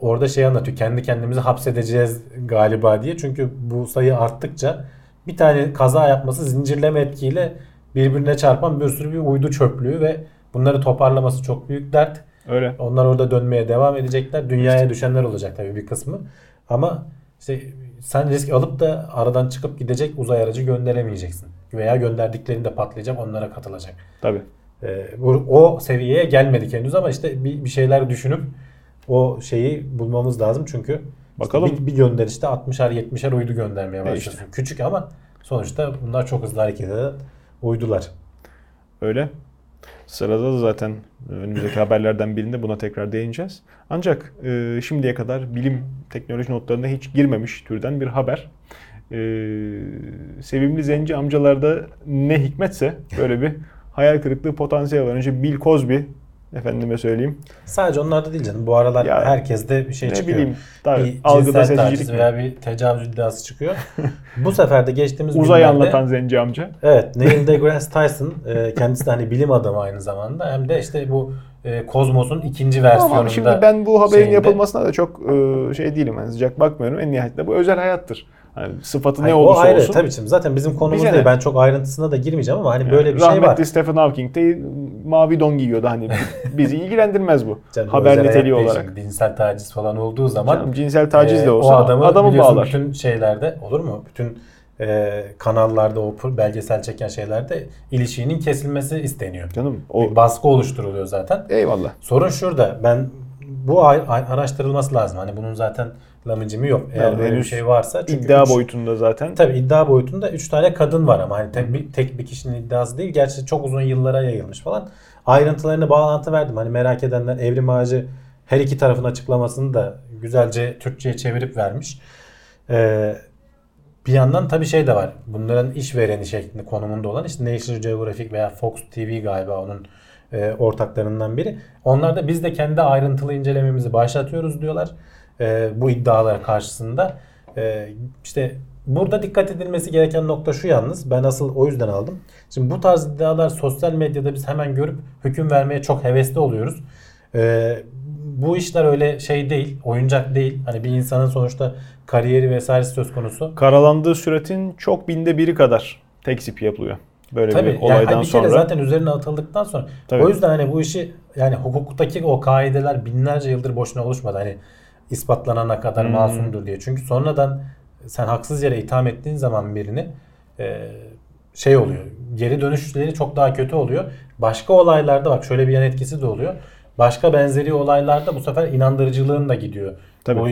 Orada şey anlatıyor. Kendi kendimizi hapsedeceğiz galiba diye. Çünkü bu sayı arttıkça bir tane kaza yapması zincirleme etkiyle birbirine çarpan bir sürü bir uydu çöplüğü ve bunları toparlaması çok büyük dert. Öyle. Onlar orada dönmeye devam edecekler. Dünyaya düşenler olacak tabii bir kısmı. Ama işte sen risk alıp da aradan çıkıp gidecek uzay aracı gönderemeyeceksin. Veya gönderdiklerinde patlayacak onlara katılacak. Tabi. Ee, bu, o seviyeye gelmedik henüz ama işte bir, bir şeyler düşünüp o şeyi bulmamız lazım çünkü işte Bakalım. bir, bir gönderişte 60'ar 70'er uydu göndermeye E başlıyorsun. Küçük ama sonuçta bunlar çok hızlı hareket eden uydular. Öyle. Sırada da zaten önümüzdeki haberlerden birinde buna tekrar değineceğiz. Ancak e, şimdiye kadar bilim teknoloji notlarına hiç girmemiş türden bir haber. E, sevimli zenci amcalarda ne hikmetse böyle bir hayal kırıklığı potansiyeli var. Önce Bill Cosby efendime söyleyeyim. Sadece onlarda değil canım. Bu aralar Ya, herkeste bir şey ne çıkıyor. bileyim tabii, bir algıda seçicilik mi? veya bir tecavüz iddiası çıkıyor. [laughs] Bu sefer de geçtiğimiz Uzay günlerde anlatan zenci amca. Evet, [laughs] Neil deGrasse Tyson e, kendisi de hani bilim adamı aynı zamanda hem de işte bu e, Kozmos'un ikinci versiyonunda. Ama şimdi ben bu haberin şeyinde- yapılmasına da çok e, şey değilim. Yani sıcak bakmıyorum. En nihayetinde bu özel hayattır. Yani sıfatı ne Hayır, olursa o ayrı olsun. tabii şimdi zaten bizim konumuz Bize değil. ne? Ben çok ayrıntısına da girmeyeceğim ama hani Yani böyle bir şey var. Rahmetli Stephen Hawking de mavi don giyiyordu. Hani bizi ilgilendirmez bu. [laughs] Canım, Haber niteliği olarak. şimdi. Cinsel taciz falan olduğu zaman Canım, cinsel taciz e, de olsa o adamı, adamı bağlar. bütün şeylerde olur mu? Bütün e, kanallarda o belgesel çeken şeylerde ilişiğinin kesilmesi isteniyor. Canım o Bir baskı oluşturuluyor zaten. eyvallah. Sorun şurada. Ben bu araştırılması lazım. Hani bunun zaten lamıcımı yok. Eğer Yani böyle bir şey varsa çünkü İddia üç- boyutunda zaten. Tabii iddia boyutunda 3 tane kadın var ama hani tek bir, tek bir kişinin iddiası değil. Gerçi çok uzun yıllara yayılmış falan. Ayrıntılarını bağlantı verdim. Hani merak edenler Evrim Ağacı her iki tarafın açıklamasını da güzelce Türkçe'ye çevirip vermiş. Ee, bir yandan tabii şey de var. Bunların işvereni şeklinde konumunda olan işte National Geographic veya Fox TV galiba onun e, ortaklarından biri. Onlar da biz de kendi ayrıntılı incelememizi başlatıyoruz diyorlar. E, bu iddialar karşısında. E, işte burada dikkat edilmesi gereken nokta şu yalnız. Ben asıl o yüzden aldım. Şimdi bu tarz iddialar sosyal medyada biz hemen görüp hüküm vermeye çok hevesli oluyoruz. E, bu işler öyle şey değil, oyuncak değil. Hani bir insanın sonuçta kariyeri vesairesi söz konusu. Karalandığı süretin çok binde biri kadar tekzip yapılıyor. Böyle Tabii bir yani olaydan bir kere sonra. zaten üzerine atıldıktan sonra Tabii. o yüzden hani bu işi yani hukuktaki o kaideler binlerce yıldır boşuna oluşmadı. Hani ispatlanana kadar Hmm. masumdur diye. Çünkü sonradan sen haksız yere itham ettiğin zaman birini e, şey oluyor. Geri dönüşleri çok daha kötü oluyor. Başka olaylarda bak şöyle bir yan etkisi de oluyor. Başka benzeri olaylarda bu sefer inandırıcılığın da gidiyor. Tabii. Bu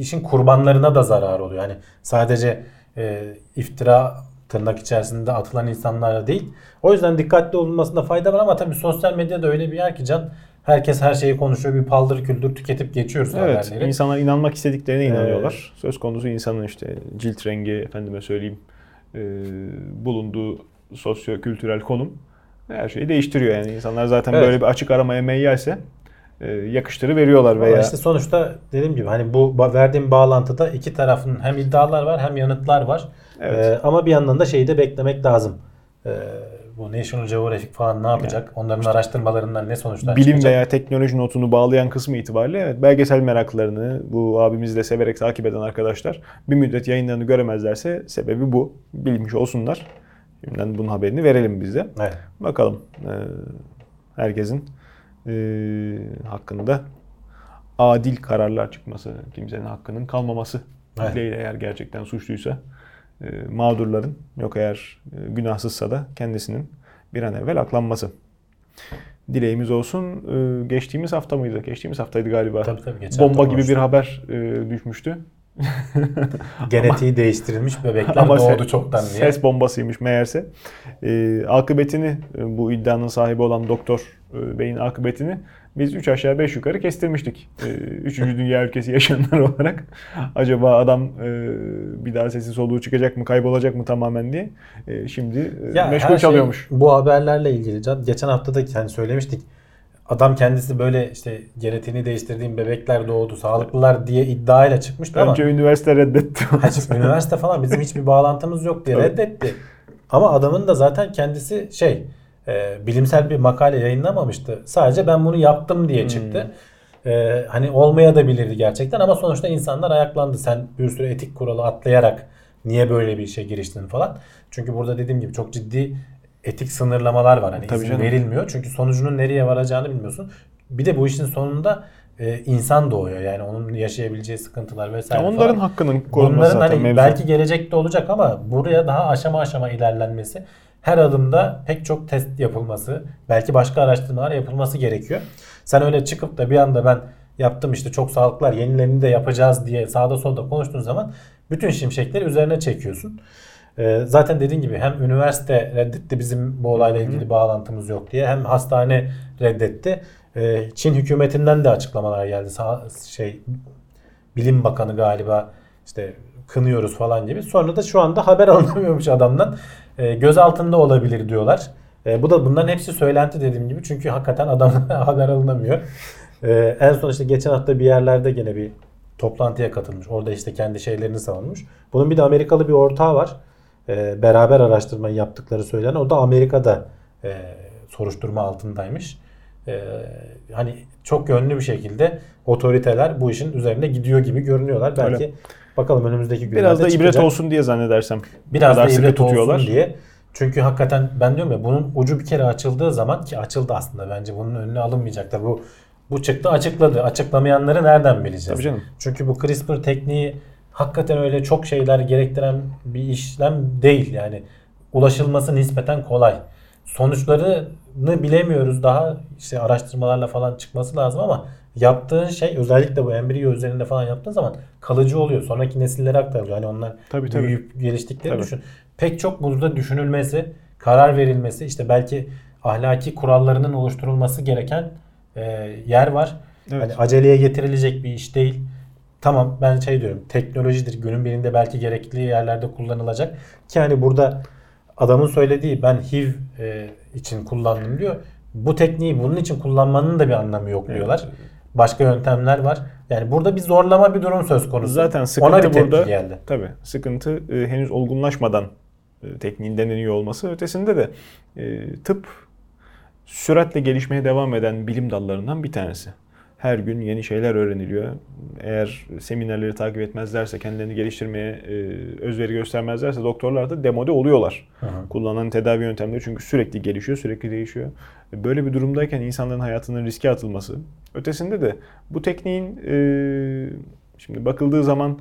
işin kurbanlarına da zarar oluyor. Hani sadece e, iftira tırnak içerisinde atılan insanlara değil. O yüzden dikkatli olunmasında fayda var ama tabii sosyal medyada öyle bir yer ki can herkes her şeyi konuşuyor. Bir paldır küldür tüketip geçiyoruz Evet, haberleri. insanlar inanmak istediklerine Ee, inanıyorlar. Söz konusu insanın işte cilt rengi, efendime söyleyeyim, e, bulunduğu sosyo-kültürel konum her şeyi değiştiriyor yani. insanlar zaten Evet. böyle bir açık aramaya meyyalse yakıştırı veriyorlar veya işte sonuçta dediğim gibi hani bu verdiğim bağlantıda iki tarafın hem iddialar var hem yanıtlar var. Evet. Ee, ama bir yandan da şeyi de beklemek lazım. Ee, bu National Geographic falan ne yapacak? Onların araştırmalarından ne sonuçlar bilim çıkacak? veya teknoloji notunu bağlayan kısmı itibariyle evet, belgesel meraklarını bu abimizi de severek takip eden arkadaşlar bir müddet yayınlarını göremezlerse sebebi bu. Bilmiş olsunlar. Şimdiden bunun haberini verelim biz de. Evet. Bakalım e, herkesin e, hakkında adil kararlar çıkması, kimsenin hakkının kalmaması Evet. eğer gerçekten suçluysa e, mağdurların yok eğer e, günahsızsa da kendisinin bir an evvel aklanması. Dileğimiz olsun. E, geçtiğimiz hafta mıydı? Geçtiğimiz haftaydı galiba. Tabii tabii. Geçen Bomba gibi bir konuştuk. haber e, düşmüştü. [laughs] genetiği değiştirilmiş bebekler [laughs] Ama doğdu se- çoktan diye. Ses bombasıymış meğerse. E, akıbetini bu iddianın sahibi olan doktor beyin akıbetini biz 3 aşağı 5 yukarı kestirmiştik. 3. dünya ülkesi yaşayanlar [laughs] olarak. Acaba adam e, bir daha sesi soluğu çıkacak mı, kaybolacak mı tamamen diye. E, şimdi e, Ya meşgul her şey çalıyormuş. bu haberlerle ilgili can. Geçen hafta da hani söylemiştik. Adam kendisi böyle işte genetiğini değiştirdiğim bebekler doğdu, sağlıklılar diye iddiayla çıkmıştı ama Önce üniversite reddetti. Üniversite falan bizim hiçbir bağlantımız yok diye reddetti. Ama adamın da zaten kendisi şey e, bilimsel bir makale yayınlamamıştı. Sadece ben bunu yaptım diye çıktı. E, hani olmaya da bilirdi gerçekten ama sonuçta insanlar ayaklandı. Sen bir sürü etik kuralı atlayarak niye böyle bir işe giriştin falan. Çünkü burada dediğim gibi çok ciddi etik sınırlamalar var. Hani Tabii izin canım. verilmiyor. Çünkü sonucunun nereye varacağını bilmiyorsun. Bir de bu işin sonunda e, insan doğuyor. Yani onun yaşayabileceği sıkıntılar vesaire Ya onların falan. hakkının korunması Bunların zaten hani mevzu. belki gelecekte olacak ama buraya daha aşama aşama ilerlenmesi, her adımda pek çok test yapılması, belki başka araştırmalar yapılması gerekiyor. Sen öyle çıkıp da bir anda ben yaptım işte çok sağlıklar yenilerini de yapacağız diye sağda solda konuştuğun zaman bütün şimşekleri üzerine çekiyorsun. Ee, zaten dediğin gibi hem üniversite reddetti bizim bu olayla ilgili bağlantımız yok diye hem hastane reddetti. Ee, Çin hükümetinden de açıklamalar geldi. Şey Bilim Bakanı galiba işte kınıyoruz falan gibi. Sonra da şu anda haber [laughs] alınamıyormuş adamdan. E, göz altında olabilir diyorlar. E, bu da bunların hepsi söylenti dediğim gibi. Çünkü hakikaten adam [laughs] haber alınamıyor. E, en son işte geçen hafta bir yerlerde gene bir toplantıya katılmış. Orada işte kendi şeylerini savunmuş. Bunun bir de Amerikalı bir ortağı var. E, beraber araştırmayı yaptıkları söylenen. O da Amerika'da e, soruşturma altındaymış. E, hani çok yönlü bir şekilde otoriteler bu işin üzerinde gidiyor gibi görünüyorlar. Belki Öyle. Bakalım önümüzdeki günlerde Biraz da ibret çıkacak. olsun diye zannedersem. Biraz da ibret tutuyorlar. olsun diye. Çünkü hakikaten ben diyorum ya bunun ucu bir kere açıldığı zaman ki açıldı aslında bence bunun önüne alınmayacak bu bu çıktı açıkladı. Açıklamayanları nereden bileceğiz? Tabii canım. Çünkü bu CRISPR tekniği hakikaten öyle çok şeyler gerektiren bir işlem değil. Yani ulaşılması nispeten kolay. Sonuçlarını bilemiyoruz daha işte araştırmalarla falan çıkması lazım ama yaptığın şey özellikle bu embriyo üzerinde falan yaptığın zaman kalıcı oluyor. Sonraki nesillere aktarılıyor. Yani onlar Tabii, tabii. büyüyüp geliştiklerini Tabii. düşün. Pek çok burada düşünülmesi, karar verilmesi, işte belki ahlaki kurallarının oluşturulması gereken e, yer var. Evet. Hani aceleye getirilecek bir iş değil. Tamam ben şey diyorum teknolojidir günün birinde belki gerekli yerlerde kullanılacak. Ki hani burada adamın söylediği ben HIV e, için kullandım diyor. Bu tekniği bunun için kullanmanın da bir anlamı yok diyorlar. Başka yöntemler var. Yani burada bir zorlama bir durum söz konusu. Zaten sıkıntı Ona bir burada. geldi. Tabii sıkıntı e, henüz olgunlaşmadan e, tekniğin deneniyor olması. Ötesinde de e, tıp süratle gelişmeye devam eden bilim dallarından bir tanesi. Her gün yeni şeyler öğreniliyor. Eğer seminerleri takip etmezlerse, kendilerini geliştirmeye e, özveri göstermezlerse doktorlar da demode oluyorlar. Kullanılan tedavi yöntemleri çünkü sürekli gelişiyor, sürekli değişiyor. Böyle bir durumdayken insanların hayatının riske atılması. Ötesinde de bu tekniğin e, şimdi bakıldığı zaman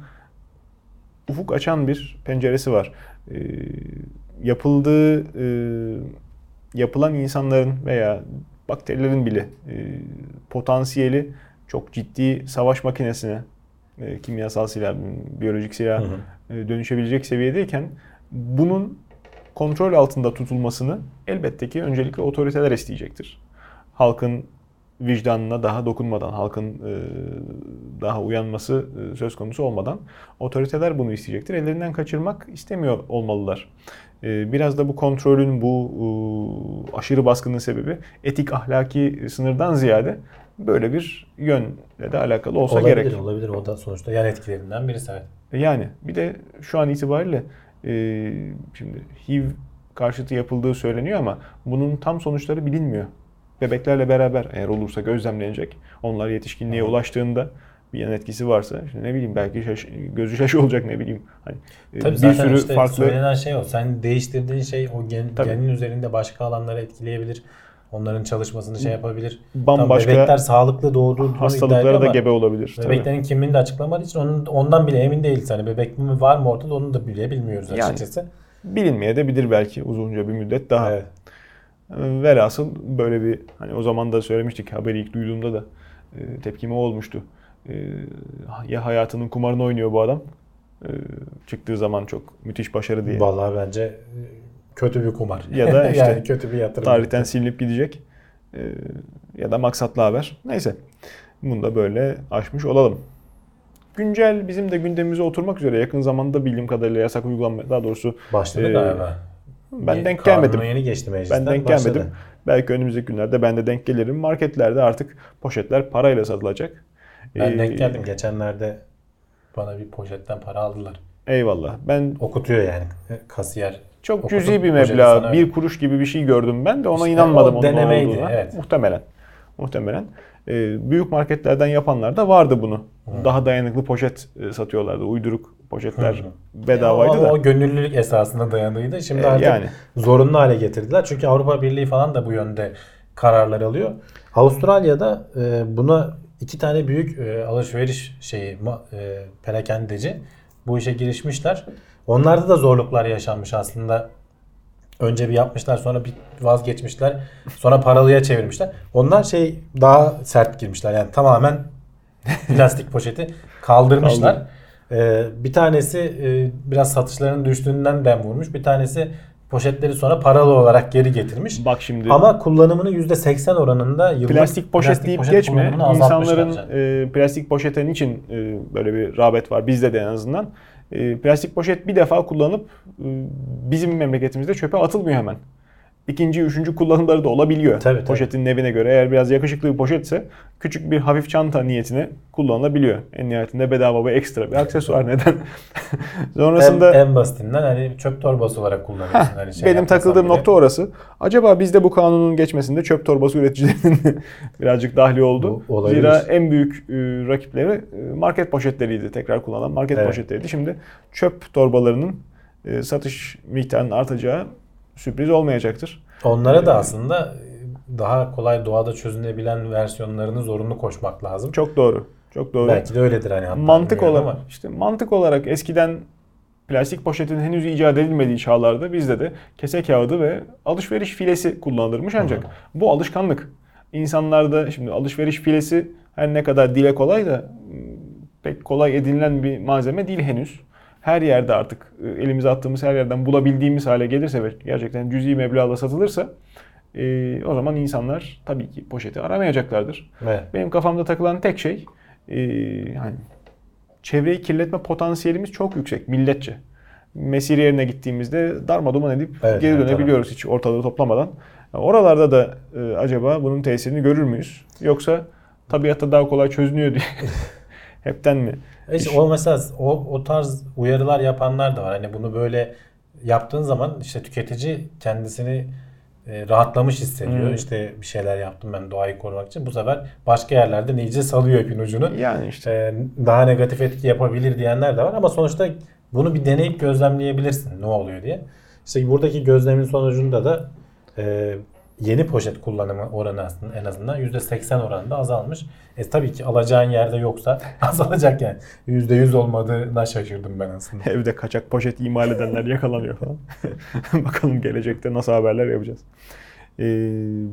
ufuk açan bir penceresi var. E, yapıldığı e, yapılan insanların veya bakterilerin bile e, potansiyeli çok ciddi savaş makinesine, e, kimyasal silah, biyolojik silah e, dönüşebilecek seviyedeyken bunun kontrol altında tutulmasını elbette ki öncelikle otoriteler isteyecektir. Halkın vicdanına daha dokunmadan, halkın e, daha uyanması e, söz konusu olmadan otoriteler bunu isteyecektir. Ellerinden kaçırmak istemiyor olmalılar. E, Biraz da bu kontrolün, bu e, aşırı baskının sebebi etik ahlaki sınırdan ziyade böyle bir yönle de alakalı olsa olabilir, gerek. olabilir. O da sonuçta yan etkilerinden birisi. Evet. Yani bir de şu an itibariyle e, şimdi HIV karşıtı yapıldığı söyleniyor ama bunun tam sonuçları bilinmiyor. Bebeklerle beraber eğer olursa gözlemlenecek. Onlar yetişkinliğe ulaştığında bir yan etkisi varsa işte ne bileyim belki şaş, gözü şaş olacak ne bileyim. Hani e, Tabii bir zaten sürü işte farklı söylenen şey o. Sen değiştirdiğin şey o gen, Tabii. genin üzerinde başka alanları etkileyebilir. Onların çalışmasını şey yapabilir. bambaşka Tam bebekler sağlıklı ediyor hastalıklara da ama gebe olabilir. Tabii. Bebeklerin kimliğini de açıklamadığı için onun, ondan bile emin değiliz. Hani bebek mi var mı ortada onu da bile bilmiyoruz Yani. açıkçası. Bilinmeye de bilir belki uzunca bir müddet daha. Evet. Velhasıl böyle bir hani o zaman da söylemiştik haberi ilk duyduğumda da e, tepkime olmuştu. E, ya hayatının kumarını oynuyor bu adam. E, çıktığı zaman çok müthiş başarı diye. Vallahi bence e, kötü bir kumar. Ya da [laughs] işte yani kötü bir yatırım. Tarihten silinip gidecek. E, ya da maksatlı haber. Neyse. Bunu da böyle aşmış olalım. Güncel bizim de gündemimize oturmak üzere yakın zamanda bildiğim kadarıyla yasak uygulanma daha doğrusu Başladı Ee, galiba. ben denk gelmedim. yeni geçti meclisten. Ben denk başladı. gelmedim. Belki önümüzdeki günlerde ben de denk gelirim. Marketlerde artık poşetler parayla satılacak. Ben Ee, denk geldim. Geçenlerde bana bir poşetten para aldılar. Eyvallah. Ben Okutuyor yani kasiyer. çok cüzi bir meblağ, bir kuruş gibi bir şey gördüm ben de ona İşte inanmadım o onun ne denemeydi, olduğuna. evet. Muhtemelen. Muhtemelen. Ee, büyük marketlerden yapanlar da vardı bunu. Daha dayanıklı poşet e, satıyorlardı. Uyduruk poşetler bedavaydı Ama da. o gönüllülük esasına dayandıydı. Şimdi Ee, artık yani. zorunlu hale getirdiler. Çünkü Avrupa Birliği falan da bu yönde kararlar alıyor. Avustralya'da e, buna iki tane büyük e, alışveriş şeyi e, perakendeci bu işe girişmişler. Onlarda da zorluklar yaşanmış aslında. Önce bir yapmışlar sonra bir vazgeçmişler. Sonra paralıya çevirmişler. Onlar şey daha sert girmişler. Yani tamamen [laughs] plastik poşeti kaldırmışlar. Ee, bir tanesi e, biraz satışlarının düştüğünden dem vurmuş. Bir tanesi poşetleri sonra paralı olarak geri getirmiş. Bak şimdi Ama kullanımını %80 oranında yıllık plastik poşet deyip poşet geçme. İnsanların e, plastik poşete niçin e, böyle bir rağbet var bizde de en azından. E, plastik poşet bir defa kullanıp e, bizim memleketimizde çöpe atılmıyor hemen. İkinci, üçüncü kullanımları da olabiliyor. Tabii, tabii. Poşetin nevine göre eğer biraz yakışıklı bir poşetse küçük bir hafif çanta niyetine kullanılabiliyor. En nihayetinde bedava ve ekstra bir aksesuar [laughs] neden. Sonrasında en, en basitinden hani çöp torbası olarak kullanıyorsun. hani şey benim takıldığım bile. nokta orası. Acaba bizde bu kanunun geçmesinde çöp torbası üreticilerinin [laughs] birazcık dahli oldu. Bu. Zira en büyük e, rakipleri e, market poşetleriydi. Tekrar kullanılan market Evet. poşetleriydi. Şimdi çöp torbalarının e, satış miktarının artacağı sürpriz olmayacaktır. Onlara da aslında daha kolay doğada çözünebilen versiyonlarını zorunlu koşmak lazım. Çok doğru. Çok doğru. Belki de öyledir hani. mantık olarak ama. işte mantık olarak eskiden plastik poşetin henüz icat edilmediği çağlarda bizde de kese kağıdı ve alışveriş filesi kullanılırmış ancak bu alışkanlık. İnsanlarda şimdi alışveriş filesi her ne kadar dile kolay da m, pek kolay edinilen bir malzeme değil henüz. Her yerde artık e, elimize attığımız her yerden bulabildiğimiz hale gelirse ve gerçekten cüzi meblağla satılırsa e, o zaman insanlar tabii ki poşeti aramayacaklardır. Evet. Benim kafamda takılan tek şey e, hani çevreyi kirletme potansiyelimiz çok yüksek milletçe. Mesire yerine gittiğimizde darmaduman edip Evet, geri evet, dönebiliyoruz hiç ortalığı toplamadan. Oralarda da e, acaba bunun tesirini görür müyüz? Yoksa tabiatta daha kolay çözünüyor diye [laughs] hepten mi? İşte o mesela o, o tarz uyarılar yapanlar da var. Hani bunu böyle yaptığın zaman işte tüketici kendisini e, rahatlamış hissediyor. Hı. İşte bir şeyler yaptım ben doğayı korumak için. Bu sefer başka yerlerde iyice salıyor ipin ucunu. Yani işte E, daha negatif etki yapabilir diyenler de var ama sonuçta bunu bir deneyip gözlemleyebilirsin ne oluyor diye. İşte buradaki gözlemin sonucunda da e, yeni poşet kullanımı oranı aslında en azından %80 oranında azalmış. E tabii ki alacağın yerde yoksa [laughs] azalacak yani. %100 olmadığına şaşırdım ben aslında. [laughs] evde kaçak poşet imal edenler yakalanıyor falan. [laughs] Bakalım gelecekte nasıl haberler yapacağız. Ee,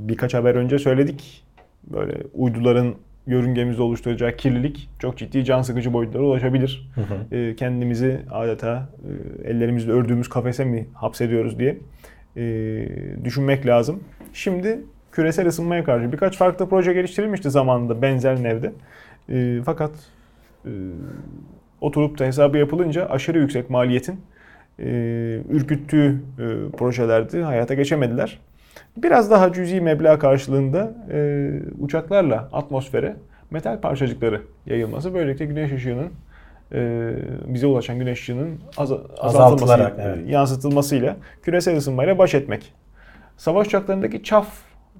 birkaç haber önce söyledik. Böyle uyduların yörüngemizde oluşturacağı kirlilik çok ciddi can sıkıcı boyutlara ulaşabilir. Ee, kendimizi adeta e, ellerimizle ördüğümüz kafese mi hapsediyoruz diye e, düşünmek lazım. Şimdi küresel ısınmaya karşı birkaç farklı proje geliştirilmişti zamanında benzer nevde. E, fakat e, oturup da hesabı yapılınca aşırı yüksek maliyetin e, ürküttüğü e, projelerdi. Hayata geçemediler. Biraz daha cüzi meblağ karşılığında e, uçaklarla atmosfere metal parçacıkları yayılması böylelikle güneş ışığının bize ulaşan güneş ışığının az, azaltılması, Azaltılarak, evet. yansıtılmasıyla küresel ısınmayla baş etmek. Savaş uçaklarındaki çaf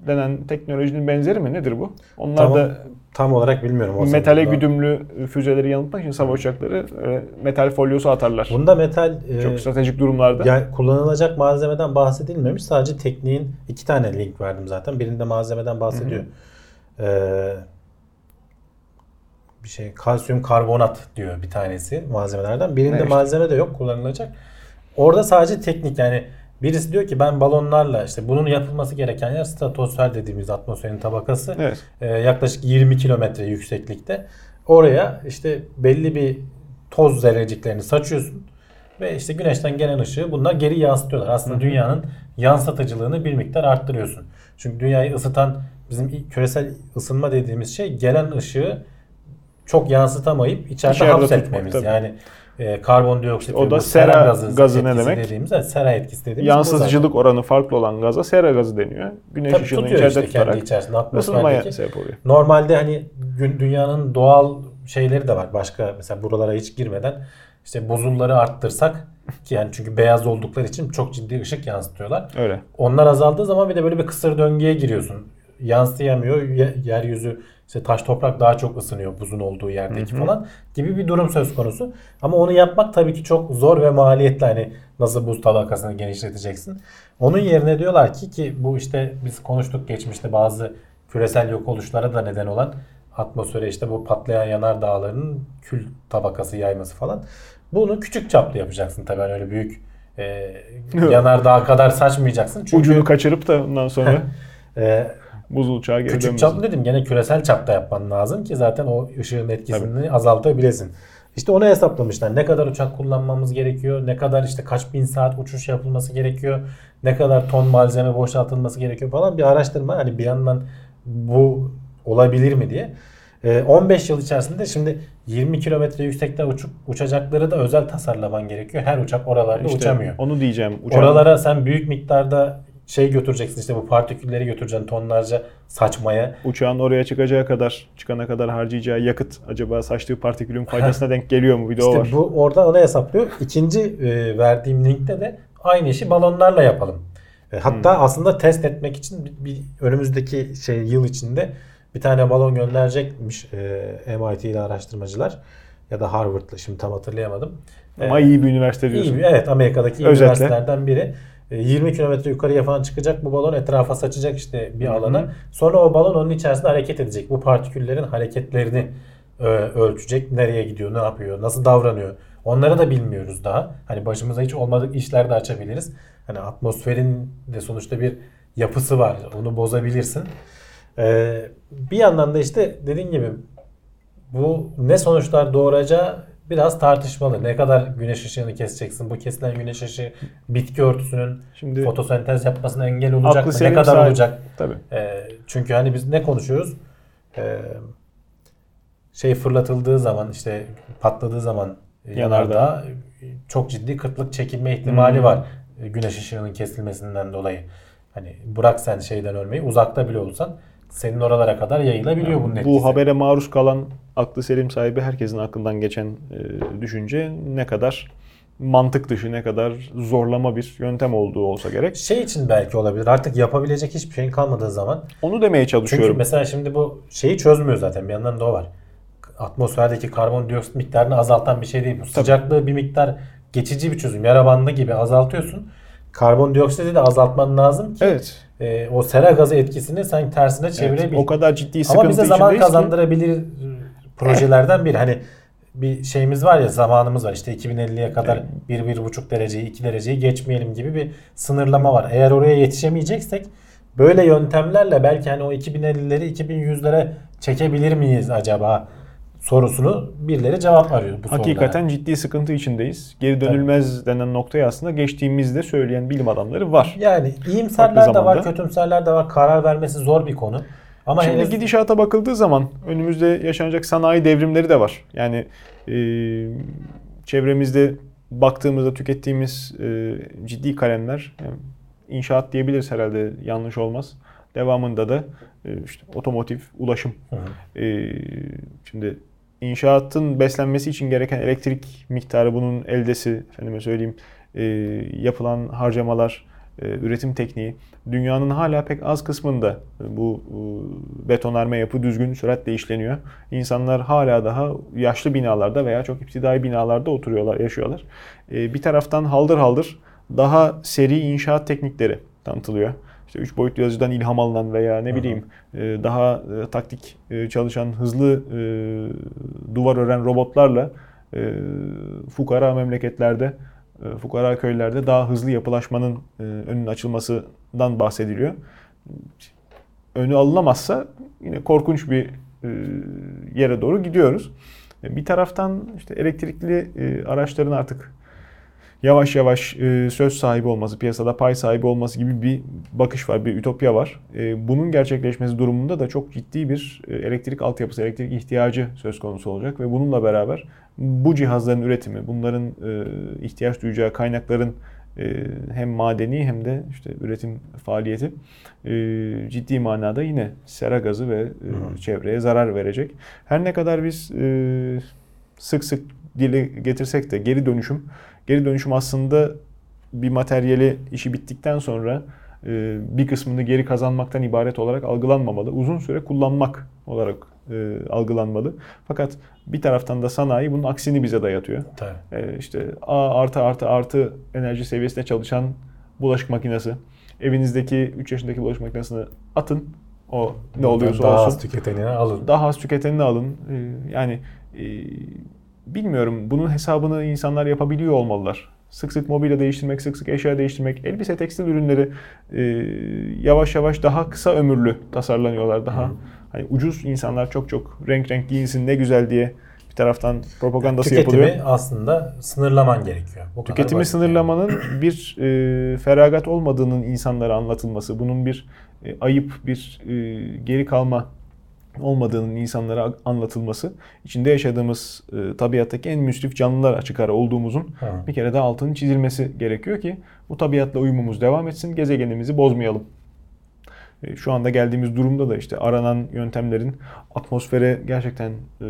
denen teknolojinin benzeri mi? Nedir bu? Onlar Tamam. da Tam olarak bilmiyorum. o metale sırada. güdümlü füzeleri yanıltmak için savaş uçakları e, metal folyosu atarlar. Bunda metal e, Çok stratejik durumlarda. yani kullanılacak malzemeden bahsedilmemiş. Sadece tekniğin iki tane link verdim zaten. Birinde malzemeden bahsediyor. Ee, bir şey kalsiyum karbonat diyor bir tanesi malzemelerden. Birinde işte? malzeme de yok kullanılacak. Orada sadece teknik yani birisi diyor ki ben balonlarla işte bunun yapılması gereken yer stratosfer dediğimiz atmosferin tabakası. Evet. Ee, yaklaşık 20 kilometre yükseklikte. Oraya işte belli bir toz zerreciklerini saçıyorsun ve işte güneşten gelen ışığı bunlar geri yansıtıyorlar. Aslında dünyanın yansıtıcılığını bir miktar arttırıyorsun. Çünkü dünyayı ısıtan bizim küresel ısınma dediğimiz şey gelen ışığı çok yansıtamayıp içeride, İçeride hapsetmemiz. tutmak. Yani e, karbondioksit, O da bu sera gazı ne etkisi demek? Dediğimiz, evet, sera etkisi dediğimiz. Yansıtıcılık oranı farklı olan gaza sera gazı deniyor. Güneş Tabii ışığını içeride işte kendi tutarak içerisinde ısınmaya atmosferdeki. sebep oluyor. Normalde hani dünyanın doğal şeyleri de var. Başka mesela buralara hiç girmeden işte buzulları arttırsak ki yani çünkü beyaz oldukları için çok ciddi ışık yansıtıyorlar. Öyle. Onlar azaldığı zaman bir de böyle bir kısır döngüye giriyorsun. Yansıyamıyor. ye- Yeryüzü işte taş toprak daha çok ısınıyor buzun olduğu yerdeki falan gibi bir durum söz konusu. Ama onu yapmak tabii ki çok zor ve maliyetli. Hani nasıl buz tabakasını genişleteceksin. Onun yerine diyorlar ki ki bu işte biz konuştuk geçmişte bazı küresel yok oluşlara da neden olan atmosfere işte bu patlayan yanar dağlarının kül tabakası yayması falan. Bunu küçük çaplı yapacaksın tabii hani öyle büyük e, yanardağ kadar saçmayacaksın. Çünkü Ucunu kaçırıp da ondan sonra [laughs] e, buz uçağı geri küçük dönmesin. çaplı dedim gene küresel çapta yapman lazım ki zaten o ışığın etkisini azaltabilesin. İşte onu hesaplamışlar. Ne kadar uçak kullanmamız gerekiyor, ne kadar işte kaç bin saat uçuş yapılması gerekiyor, ne kadar ton malzeme boşaltılması gerekiyor falan bir araştırma. Hani bir yandan bu olabilir mi diye. Ee, 15 yıl içerisinde şimdi 20 kilometre yüksekte uçup uçacakları da özel tasarlaman gerekiyor. Her uçak oralarda İşte uçamıyor. Onu diyeceğim. Uçağın Oralara sen büyük miktarda şey götüreceksin işte bu partikülleri götüreceksin tonlarca saçmaya. uçağın oraya çıkacağı kadar, çıkana kadar harcayacağı yakıt acaba saçtığı partikülün faydasına denk geliyor mu? Bir de o İşte var. bu orada onu hesaplıyor. İkinci e, verdiğim linkte de aynı işi balonlarla yapalım. E, hatta Hmm. aslında test etmek için bir, bir önümüzdeki şey yıl içinde bir tane balon gönderecekmiş e, MIT'li araştırmacılar ya da Harvard'lı şimdi tam hatırlayamadım. Ama iyi bir üniversite İyi diyorsun. bir- evet Amerika'daki iyi Özetle. üniversitelerden biri. E, 20 kilometre yukarıya falan çıkacak bu balon etrafa saçacak işte bir alana. Sonra o balon onun içerisinde hareket edecek. Bu partiküllerin hareketlerini e, ölçecek. Nereye gidiyor, ne yapıyor, nasıl davranıyor. Onları da bilmiyoruz daha. Hani başımıza hiç olmadık işler de açabiliriz. Hani atmosferin de sonuçta bir yapısı var. Onu bozabilirsin. E, bir yandan da işte dediğin gibi bu ne sonuçlar doğuracağı biraz tartışmalı. Ne kadar güneş ışığını keseceksin? Bu kesilen güneş ışığı bitki örtüsünün Şimdi fotosentez yapmasına engel olacak mı? Ne kadar sahibi- olacak? tabii. Ee, çünkü hani biz ne konuşuyoruz? Ee, şey fırlatıldığı zaman işte patladığı zaman e, Yanardağ. e, çok ciddi kıtlık çekilme ihtimali Hmm. var. e, Güneş ışığının kesilmesinden dolayı. Hani bırak sen şeyden ölmeyi uzakta bile olsan senin oralara kadar yayılabiliyor bunun etkisi. Bu habere maruz kalan aklı selim sahibi herkesin aklından geçen e, düşünce ne kadar mantık dışı ne kadar zorlama bir yöntem olduğu olsa gerek. Şey için belki olabilir. Artık yapabilecek hiçbir şeyin kalmadığı zaman. Onu demeye Çünkü çalışıyorum. mesela şimdi bu şeyi çözmüyor zaten. Bir yandan da o var. Atmosferdeki karbondioksit miktarını azaltan bir şey değil. Bu sıcaklığı bir miktar geçici bir çözüm. Yara bandı gibi azaltıyorsun. Karbondioksiti de azaltman lazım ki Evet. E, o sera gazı etkisini sen tersine evet. çevirebil. O kadar ciddi sıkıntı Ama bize zaman ki- kazandırabilir e, projelerden biri. Hani bir şeyimiz var ya zamanımız var. İşte 2050'ye kadar 1-1,5 dereceyi 2 dereceyi geçmeyelim gibi bir sınırlama var. Eğer oraya yetişemeyeceksek böyle yöntemlerle belki hani o 2050'leri 2100'lere çekebilir miyiz acaba sorusunu birileri cevap arıyor bu Hakikaten ciddi sıkıntı içindeyiz. Geri dönülmez denen noktaya aslında geçtiğimizde söyleyen bilim adamları var. Yani iyimserler de var, kötümserler de var. Karar vermesi zor bir konu. Ama Şimdi henüz gidişata bakıldığı zaman önümüzde yaşanacak sanayi devrimleri de var. Yani e, çevremizde baktığımızda tükettiğimiz e, ciddi kalemler yani inşaat diyebiliriz herhalde yanlış olmaz. Devamında da e, işte otomotiv, ulaşım. Hı hı. E, şimdi inşaatın beslenmesi için gereken elektrik miktarı bunun eldesi, efendime söyleyeyim e, yapılan harcamalar, e, üretim tekniği dünyanın hala pek az kısmında bu e, betonarme yapı düzgün süratle işleniyor. İnsanlar hala daha yaşlı binalarda veya çok iptidai binalarda oturuyorlar, yaşıyorlar. E, bir taraftan haldır haldır daha seri inşaat teknikleri tanıtılıyor. İşte üç boyutlu yazıcıdan ilham alınan veya ne bileyim e, daha e, taktik e, çalışan hızlı e, duvar ören robotlarla e, fukara memleketlerde, e, fukara köylerde daha hızlı yapılaşmanın e, önünün açılmasından bahsediliyor. Önü alınamazsa yine korkunç bir e, yere doğru gidiyoruz. Bir taraftan işte elektrikli e, araçların artık yavaş yavaş e, söz sahibi olması, piyasada pay sahibi olması gibi bir bakış var, bir ütopya var. E, Bunun gerçekleşmesi durumunda da çok ciddi bir e, elektrik altyapısı, elektrik ihtiyacı söz konusu olacak ve bununla beraber bu cihazların üretimi, bunların e, ihtiyaç duyacağı kaynakların hem madeni hem de işte üretim faaliyeti ciddi manada yine sera gazı ve Hı. çevreye zarar verecek. Her ne kadar biz sık sık dile getirsek de geri dönüşüm, geri dönüşüm aslında bir materyali işi bittikten sonra e, bir kısmını geri kazanmaktan ibaret olarak algılanmamalı. Uzun süre kullanmak olarak e, algılanmalı. Fakat bir taraftan da sanayi bunun aksini bize dayatıyor. Tabii. E, işte A artı artı artı enerji seviyesinde çalışan bulaşık makinesi. Evinizdeki 3 yaşındaki bulaşık makinesini atın. O ne oluyorsa daha olsun az tüketenini alın. daha az tüketenini alın. Ee, Yani e, bilmiyorum bunun hesabını insanlar yapabiliyor olmalılar. Sık sık mobilya değiştirmek, sık sık eşya değiştirmek, elbise tekstil ürünleri e, yavaş yavaş daha kısa ömürlü tasarlanıyorlar. Daha Hı. hani ucuz insanlar çok çok renk renk giyinsin ne güzel diye bir taraftan propagandası Tüketimi yapılıyor. aslında sınırlaman gerekiyor. Bu Tüketimi basit yani. sınırlamanın [clears throat] bir e, feragat olmadığının insanlara anlatılması, bunun bir e, ayıp, bir e, geri kalma olmadığının insanlara anlatılması, içinde yaşadığımız e, tabiattaki en müsrif canlılar açık ara olduğumuzun Hı. bir kere daha altının çizilmesi gerekiyor ki bu tabiatla uyumumuz devam etsin, gezegenimizi bozmayalım. E, Şu anda geldiğimiz durumda da işte aranan yöntemlerin atmosfere gerçekten e,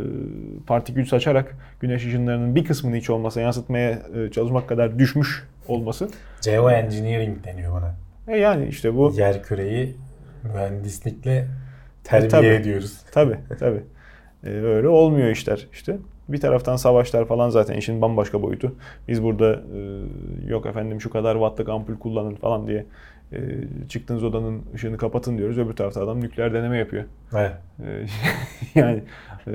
partikül saçarak güneş ışınlarının bir kısmını hiç olmasa yansıtmaya e, çalışmak kadar düşmüş olması. Geoengineering deniyor buna. E yani işte bu Yer küreyi mühendislikle terbiye tabii. ediyoruz. [laughs] tabi tabi öyle olmuyor işler işte. Bir taraftan savaşlar falan zaten işin bambaşka boyutu. Biz burada e, yok efendim şu kadar wattlık ampul kullanın falan diye e, çıktığınız odanın ışığını kapatın diyoruz. Öbür tarafta adam nükleer deneme yapıyor. Evet. Ee, [laughs] yani e,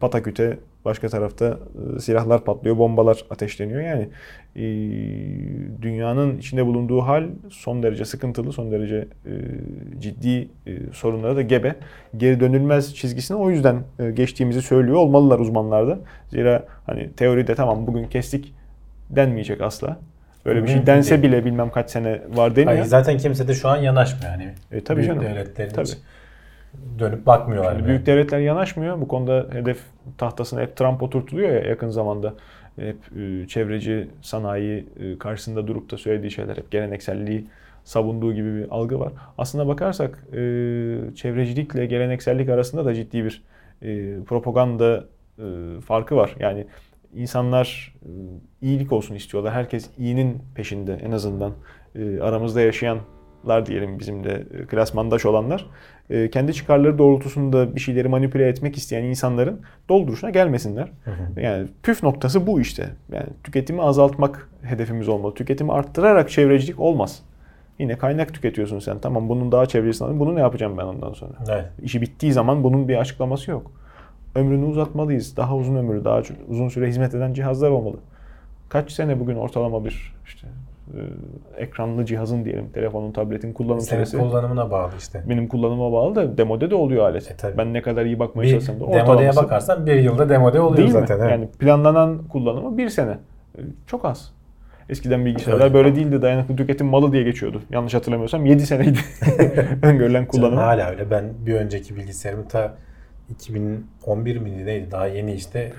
pataküte başka tarafta e, silahlar patlıyor, bombalar ateşleniyor. Yani e, dünyanın içinde bulunduğu hal son derece sıkıntılı, son derece e, ciddi e, sorunlara da gebe. Geri dönülmez çizgisine o yüzden e, geçtiğimizi söylüyor olmalılar uzmanlar da. Zira hani teoride tamam bugün kestik denmeyecek asla. Böyle bir şey dense bile bilmem kaç sene var deniyor. Hayır, zaten kimse de şu an yanaşmıyor. Yani E, tabii büyük canım. devletlerin Tabii. hiç dönüp bakmıyorlar. Şimdi bile. büyük devletler yanaşmıyor. Bu konuda hedef tahtasına hep Trump oturtuluyor ya yakın zamanda. Hep e, çevreci sanayi e, karşısında durup da söylediği şeyler hep gelenekselliği savunduğu gibi bir algı var. Aslına bakarsak e, çevrecilikle geleneksellik arasında da ciddi bir propaganda farkı var. Yani insanlar iyilik olsun istiyorlar. Herkes iyinin peşinde en azından. Aramızda yaşayanlar diyelim bizim de klasmandaş olanlar. E, kendi çıkarları doğrultusunda bir şeyleri manipüle etmek isteyen insanların dolduruşuna gelmesinler. Yani püf noktası bu işte. Yani tüketimi azaltmak hedefimiz olmalı. Tüketimi arttırarak çevrecilik olmaz. Yine kaynak tüketiyorsun sen. Tamam bunun daha çevresini alayım. Bunu ne yapacağım ben ondan sonra? Evet. İşi bittiği zaman bunun bir açıklaması yok. Ömrünü uzatmalıyız. Daha uzun ömürlü, daha uzun süre hizmet eden cihazlar olmalı. Kaç sene bugün ortalama bir işte e, ekranlı cihazın diyelim, telefonun, tabletin kullanım Senin süresi kullanımına bağlı işte. benim kullanıma bağlı da demode de oluyor alet. E, tabii. ben ne kadar iyi bakmaya çalışsam da demodeye bakarsan bir yılda demode oluyor değil zaten. mi? evet. Yani planlanan kullanımı bir sene. E, Çok az. Eskiden bilgisayarlar Öyle. böyle değildi. Dayanıklı tüketim malı diye geçiyordu. Yanlış hatırlamıyorsam 7 seneydi [laughs] öngörülen Canım kullanımı. hala öyle. Ben bir önceki bilgisayarımı ta 2011 miydi neydi? Daha yeni işte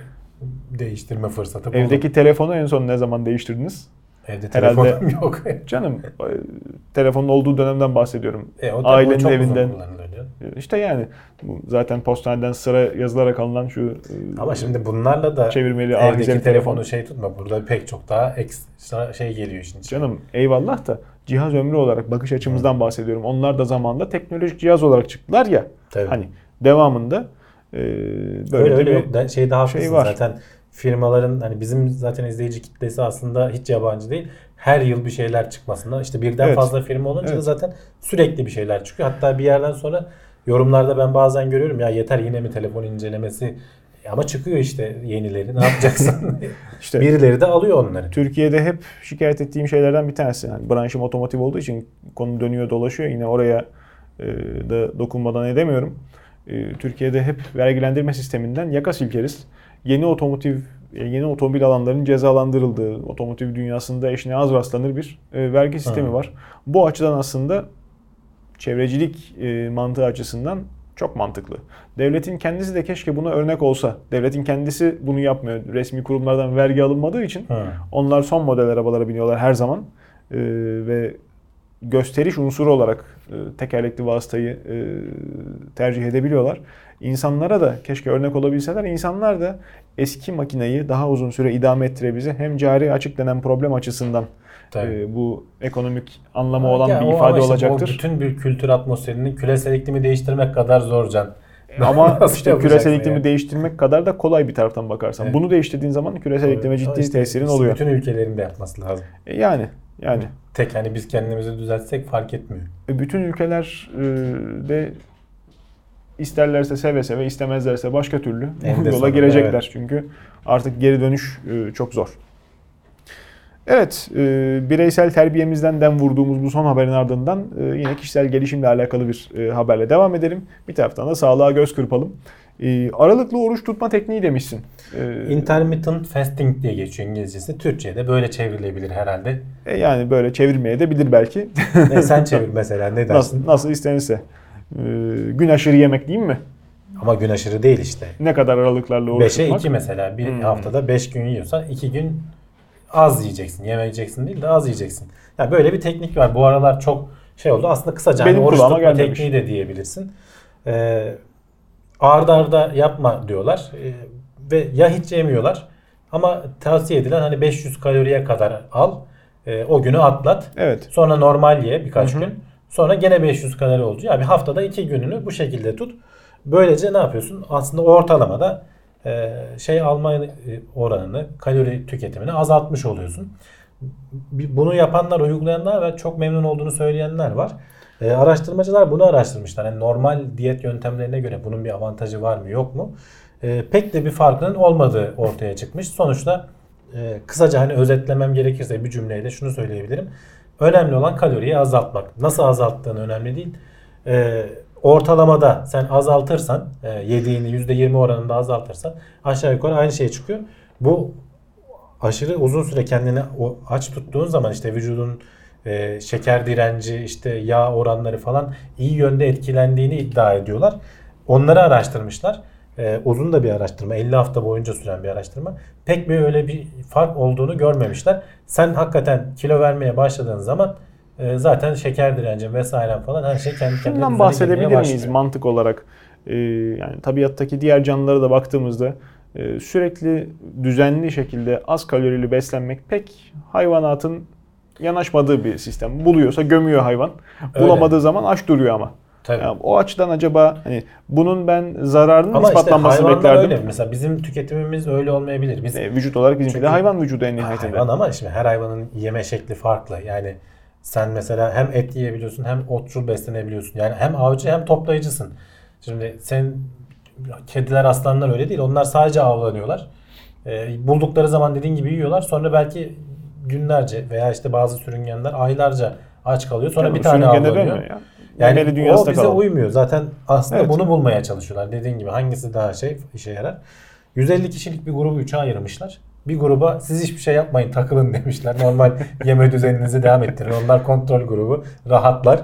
değiştirme fırsatı buldum. Evdeki telefonu en son ne zaman değiştirdiniz? Evde herhalde- telefonum [laughs] yok. Canım e, telefonun olduğu dönemden bahsediyorum. e, o, Ailenin çok evinden. kullanılıyor. İşte yani zaten postaneden sıra yazılarak alınan şu e, Ama şimdi bunlarla da çevirmeli evdeki telefon. telefonu şey tutma. Burada pek çok daha ekstra şey geliyor içine. Canım eyvallah da cihaz ömrü olarak bakış açımızdan bahsediyorum. Onlar da zamanında teknolojik cihaz olarak çıktılar ya. Tabii. Hani devamında e, böyle öyle de öyle bir yok. Şey daha şey var. zaten firmaların hani bizim zaten izleyici kitlesi aslında hiç yabancı değil. Her yıl bir şeyler çıkmasından işte birden Evet. fazla firma olunca da Evet. zaten sürekli bir şeyler çıkıyor. Hatta bir yerden sonra yorumlarda ben bazen görüyorum ya yeter yine mi telefon incelemesi ama çıkıyor işte yenileri ne yapacaksın? [laughs] işte Birileri de alıyor onları. Türkiye'de hep şikayet ettiğim şeylerden bir tanesi. Yani branşım otomotiv olduğu için konu dönüyor dolaşıyor. Yine oraya e, da dokunmadan edemiyorum. E, Türkiye'de hep vergilendirme sisteminden yaka silkeriz. Yeni otomotiv e, yeni otomobil alanlarının cezalandırıldığı, otomotiv dünyasında eşine az rastlanır bir e, vergi sistemi Hı. var. Bu açıdan aslında çevrecilik e, mantığı açısından çok mantıklı. Devletin kendisi de keşke buna örnek olsa. Devletin kendisi bunu yapmıyor. Resmi kurumlardan vergi alınmadığı için Hı. onlar son model arabalara biniyorlar her zaman. Ee, ve gösteriş unsuru olarak e, tekerlekli vasıtayı e, tercih edebiliyorlar. İnsanlara da keşke örnek olabilseler. İnsanlar da eski makineyi daha uzun süre idame ettirebilir. Hem cari açık denen problem açısından e, bu ekonomik anlamı olan Ya bir ama ifade işte olacaktır. Bütün bir kültür atmosferini küresel iklimi değiştirmek kadar zor can. Ama [laughs] Nasıl işte küresel iklimi ya? değiştirmek kadar da kolay bir taraftan bakarsan. Evet. Bunu değiştirdiğin zaman küresel iklime ciddi İşte- tesirin oluyor. Bütün ülkelerin de yapması lazım. E, Yani yani Tek hani biz kendimizi düzeltsek fark etmiyor. E, bütün ülkeler e, de isterlerse seve seve istemezlerse başka türlü bu yola girecekler. evet. Çünkü artık geri dönüş e, çok zor. Evet, e, bireysel terbiyemizden dem vurduğumuz bu son haberin ardından e, yine kişisel gelişimle alakalı bir e, haberle devam edelim. Bir taraftan da sağlığa göz kırpalım. E, aralıklı oruç tutma tekniği demişsin. E, Intermittent fasting diye geçiyor İngilizcesi. Türkçe'de böyle çevrilebilir herhalde. e, yani böyle çevirmeye de bilir belki. ne, sen çevir [laughs] mesela ne dersin? nasıl, nasıl istenirse. E, gün aşırı yemek değil mi? Ama gün aşırı değil işte. Ne kadar aralıklarla oruç 5'e tutmak? 2 mesela. Bir Hmm. haftada 5 gün yiyorsan 2 gün az yiyeceksin. Yemeyeceksin değil de az yiyeceksin. Yani böyle bir teknik var. Bu aralar çok şey oldu. Aslında kısaca Benim hani oruç kulağıma tutma gelmemiş. tekniği de diyebilirsin. Ee, ard arda yapma diyorlar. Ee, ve ya hiç yemiyorlar ama tavsiye edilen hani 500 kaloriye kadar al. Ee, o günü atlat. Evet. Sonra normal ye birkaç gün. Sonra gene 500 kalori olacak. Yani haftada 2 gününü bu şekilde tut. Böylece ne yapıyorsun? Aslında ortalamada e, şey alma e, oranını, kalori tüketimini azaltmış oluyorsun. Bunu yapanlar, uygulayanlar ve çok memnun olduğunu söyleyenler var. E, araştırmacılar bunu araştırmışlar. Yani normal diyet yöntemlerine göre bunun bir avantajı var mı yok mu? Pek de bir farkının olmadığı ortaya çıkmış. Sonuçta kısaca hani özetlemem gerekirse bir cümleyle şunu söyleyebilirim. Önemli olan kaloriyi azaltmak. Nasıl azalttığın önemli değil. E, ortalamada sen azaltırsan, e, yediğini %20 oranında azaltırsan aşağı yukarı aynı şey çıkıyor. Bu aşırı uzun süre kendini aç tuttuğun zaman işte vücudun e, şeker direnci, işte yağ oranları falan iyi yönde etkilendiğini iddia ediyorlar. Onları araştırmışlar. E, uzun da bir araştırma, 50 hafta boyunca süren bir araştırma. Pek bir öyle bir fark olduğunu görmemişler. Sen hakikaten kilo vermeye başladığın zaman e, zaten şeker direncin vesaire falan her şey kendi kendine Şundan bahsedebilir miyiz mantık olarak? Ee, yani tabiattaki diğer canlılara da baktığımızda e, sürekli düzenli şekilde az kalorili beslenmek pek hayvanatın yanaşmadığı bir sistem. Buluyorsa gömüyor hayvan. Öyle. Bulamadığı zaman aç duruyor ama. Tabii. Yani o açıdan acaba hani bunun ben zararının Ama işte ispatlanmasını hayvanlar beklerdim. öyle. Mesela bizim tüketimimiz öyle olmayabilir. Biz E, vücut olarak bizimki de hayvan vücudu en nihayetinde. hayvan ama şimdi her hayvanın yeme şekli farklı. Yani sen mesela hem et yiyebiliyorsun hem otçul beslenebiliyorsun. Yani hem avcı hem toplayıcısın. Şimdi sen kediler aslanlar öyle değil. Onlar sadece avlanıyorlar. Ee, buldukları zaman dediğin gibi yiyorlar. Sonra belki günlerce veya işte bazı sürüngenler aylarca aç kalıyor. Sonra Yani bir tane avlanıyor. Yani Memeli o bize kalalım. uymuyor. Zaten aslında Evet. bunu bulmaya çalışıyorlar. Dediğin gibi hangisi daha şey işe yarar. 150 kişilik bir grubu 3'e ayırmışlar. Bir gruba siz hiçbir şey yapmayın takılın [laughs] demişler. Normal [laughs] yeme düzeninizi devam ettirin. Onlar kontrol grubu. Rahatlar.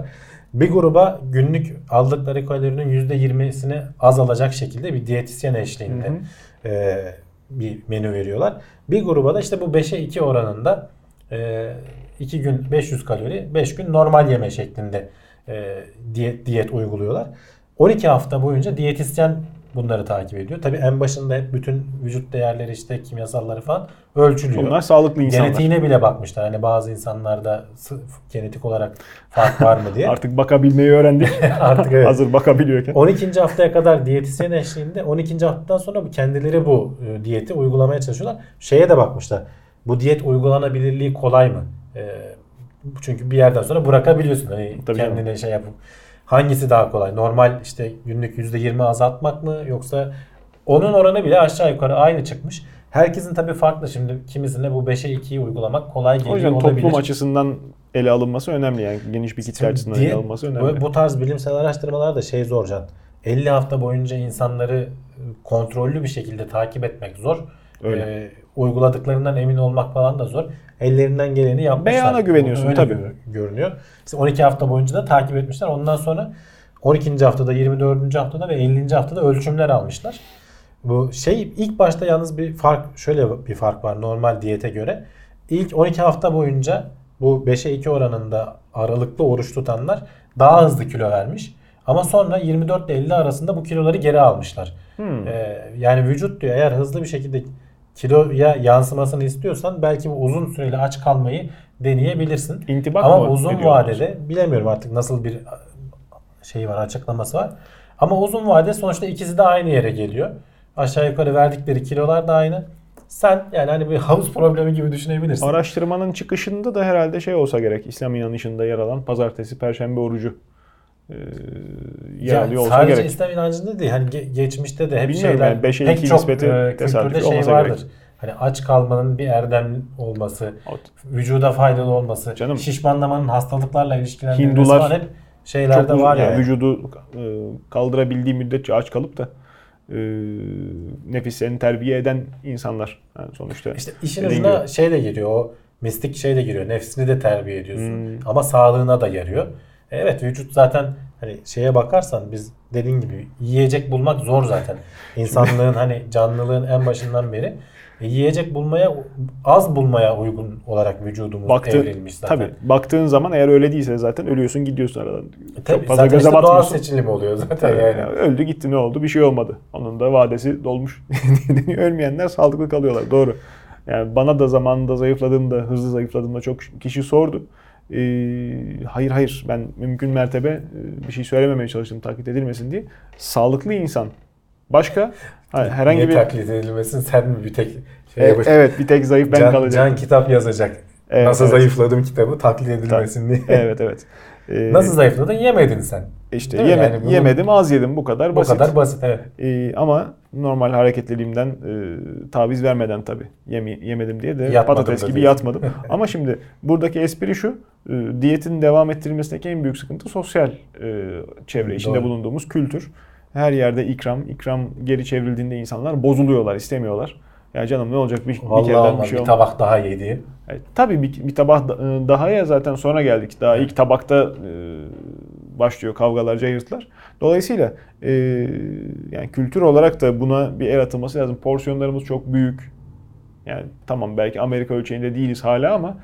Bir gruba günlük aldıkları kalorinin %20'sini azalacak şekilde bir diyetisyen eşliğinde Hı hı. e, bir menü veriyorlar. Bir gruba da işte bu 5'e 2 oranında 2 gün 500 kalori, 5 gün normal yeme şeklinde e, diyet, diyet uyguluyorlar. 12 hafta boyunca diyetisyen bunları takip ediyor. Tabii en başında hep bütün vücut değerleri işte kimyasalları falan ölçülüyor. Bunlar sağlıklı insanlar. Genetiğine bile bakmışlar. Hani bazı insanlarda genetik olarak fark var mı diye. [laughs] Artık bakabilmeyi öğrendik. [laughs] Artık evet. Hazır bakabiliyorken. 12. haftaya kadar diyetisyen eşliğinde 12. haftadan sonra kendileri bu e, diyeti uygulamaya çalışıyorlar. Şeye de bakmışlar. Bu diyet uygulanabilirliği kolay mı? E, çünkü bir yerden sonra bırakabiliyorsun. Hani Tabii kendine şey yapıp hangisi daha kolay? Normal işte günlük %20 azaltmak mı yoksa onun oranı bile aşağı yukarı aynı çıkmış. Herkesin tabii farklı şimdi kimisine bu 5'e 2'yi uygulamak kolay O geliyor yüzden olabilir. toplum açısından ele alınması önemli yani geniş bir kitle açısından Diye- ele alınması önemli. Bu, bu tarz bilimsel araştırmalar da şey zor Can. 50 hafta boyunca insanları kontrollü bir şekilde takip etmek zor. Öyle. Ee, uyguladıklarından emin olmak falan da zor. Ellerinden geleni yapmışlar. Beyana güveniyorsun, Öyle tabii. gör- görünüyor. İşte 12 hafta boyunca da takip etmişler. Ondan sonra 12. haftada, 24. haftada ve 50. haftada ölçümler almışlar. Bu şey ilk başta yalnız bir fark şöyle bir fark var normal diyete göre. İlk 12 hafta boyunca bu 5'e 2 oranında aralıklı oruç tutanlar daha hızlı kilo vermiş. Ama sonra 24 ile 50 arasında bu kiloları geri almışlar. Hmm. Ee, yani vücut diyor eğer hızlı bir şekilde kiloya yansımasını istiyorsan belki bu uzun süreli aç kalmayı deneyebilirsin. İntibak Ama mı uzun vadede bilemiyorum artık nasıl bir şey var açıklaması var. Ama uzun vade sonuçta ikisi de aynı yere geliyor. Aşağı yukarı verdikleri kilolar da aynı. Sen yani hani bir havuz problemi gibi düşünebilirsin. Araştırmanın çıkışında da herhalde şey olsa gerek. İslam inanışında yer alan pazartesi, perşembe orucu e, yer Ya alıyor olsa sadece gerek. İslam inancında değil. Hani ge- geçmişte de hep Bilmiyorum şeyler yani beşe pek iki çok nispeti e, kültürde şey vardır. gerek. Hani aç kalmanın bir erdem olması, Ot- vücuda faydalı olması, Canım. şişmanlamanın hastalıklarla ilişkilendirilmesi Hindular falan hep şeylerde Çok uzun- var yani yani. vücudu e, kaldırabildiği müddetçe aç kalıp da e, nefislerini terbiye eden insanlar. Yani sonuçta İşte işin ucuna şey de giriyor. O mistik şey de giriyor. Nefsini de terbiye ediyorsun. Hmm. Ama sağlığına da yarıyor. Evet vücut zaten hani şeye bakarsan biz dediğin gibi yiyecek bulmak zor zaten. İnsanlığın hani canlılığın en başından beri e, yiyecek bulmaya az bulmaya uygun olarak vücudumuz Baktı, evrilmiş zaten. tabii baktığın zaman eğer öyle değilse zaten ölüyorsun gidiyorsun aradan. E, Tabii, Çok fazla zaten göze işte doğal seçilim oluyor zaten Tabii, yani. yani öldü gitti ne oldu bir şey olmadı. Onun da vadesi dolmuş. [laughs] Ölmeyenler sağlıklı kalıyorlar doğru. Yani bana da zamanında zayıfladığımda, hızlı zayıfladığımda çok kişi sordu. Ee, hayır hayır ben mümkün mertebe e, bir şey söylememeye çalıştım taklit edilmesin diye. Sağlıklı insan. Başka? Hayır, herhangi Niye bir... taklit edilmesin sen mi bir tek şey E, evet bir tek zayıf ben Can, kalacağım. Can kitap yazacak. Evet, Nasıl evet. zayıfladım kitabı taklit edilmesin diye. Evet evet. [laughs] Ee, Nasıl zayıfladın? Yemedin sen. İşte Değil yeme- Yani bunu- yemedim az yedim bu kadar Bu basit. kadar basit evet. Ee, ama normal hareketliliğimden e, taviz vermeden tabii Yeme- yemedim diye de Yatmadım patates gibi diyorsun. yatmadım. [laughs] ama şimdi buradaki espri şu. e, diyetin devam ettirilmesindeki en büyük sıkıntı sosyal e, çevre içinde Doğru. bulunduğumuz kültür. Her yerde ikram, ikram geri çevrildiğinde insanlar bozuluyorlar, istemiyorlar. Ya canım ne olacak bir, bir kereden olmaz. bir şey bir olmaz. tabak daha yedi. Yani tabii bir, bir tabak e, daha ya zaten sonra geldik. Daha ilk tabakta e, başlıyor kavgalar, cayırtlar. Dolayısıyla e, yani kültür olarak da buna bir el atılması lazım. Porsiyonlarımız çok büyük. Yani tamam belki Amerika ölçeğinde değiliz hala ama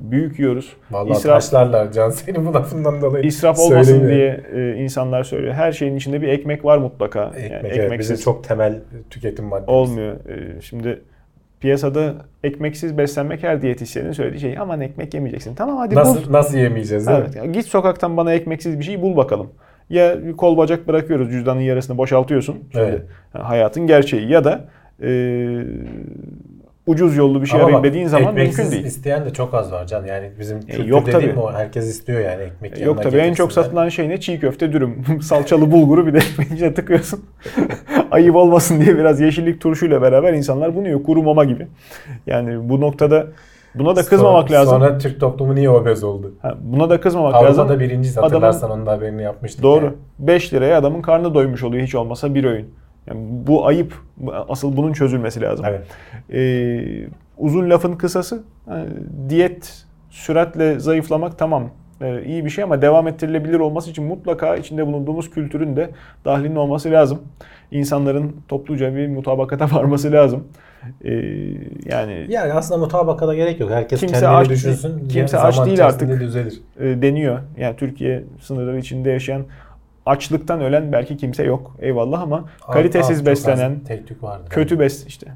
Büyük yiyoruz. Vallahi İsraf- taşlarlar Can senin bu lafından dolayı. İsraf olmasın Söyleyeyim. diye e, insanlar söylüyor. Her şeyin içinde bir ekmek var mutlaka. Ekmek, Yani evet, bizim çok temel tüketim maddemiz. olmuyor. E, şimdi piyasada ekmeksiz beslenmek her diyetisyenin söylediği şey. Aman ekmek yemeyeceksin. Tamam hadi bul. Nasıl, nasıl yemeyeceğiz değil Evet, mi? git sokaktan bana ekmeksiz bir şey bul bakalım. Ya kol bacak bırakıyoruz cüzdanın yarısını boşaltıyorsun. Evet. ha, hayatın gerçeği ya da e, ucuz yollu bir şey Ama arayayım dediğin zaman mümkün değil. isteyen de çok az var Can. Yani bizim kültür yok dediğim tabii. o. Herkes istiyor yani ekmek Yok yanına tabii en çok satılan şey ne? Çiğ köfte dürüm. [laughs] Salçalı bulguru bir de [laughs] ekmeğin içine tıkıyorsun. [laughs] Ayıp olmasın diye biraz yeşillik turşuyla beraber insanlar bunu yiyor. Kuru mama gibi. Yani bu noktada buna da kızmamak Sonra- lazım. Sonra Türk toplumu niye obez oldu? Ha, buna da kızmamak lazım. Avrupa'da Adamın- hatırlarsan onun da haberini yapmıştık. Doğru. yani. 5 liraya adamın karnı doymuş oluyor hiç olmasa bir öğün. Yani bu ayıp. Asıl bunun çözülmesi lazım. Evet. Ee, uzun lafın kısası yani diyet süratle zayıflamak tamam ee, iyi bir şey ama devam ettirilebilir olması için mutlaka içinde bulunduğumuz kültürün de dahilinin olması lazım. İnsanların topluca bir mutabakata [laughs] varması lazım. Ee, yani Yani aslında mutabakata gerek yok. Herkes Kimse kendini aç- düşünsün. kimse aç değil artık. düzelir. e, deniyor. Yani Türkiye sınırları içinde yaşayan açlıktan ölen belki kimse yok. Eyvallah ama kalitesiz Az- çok beslenen, tek tük vardır. kötü bes işte.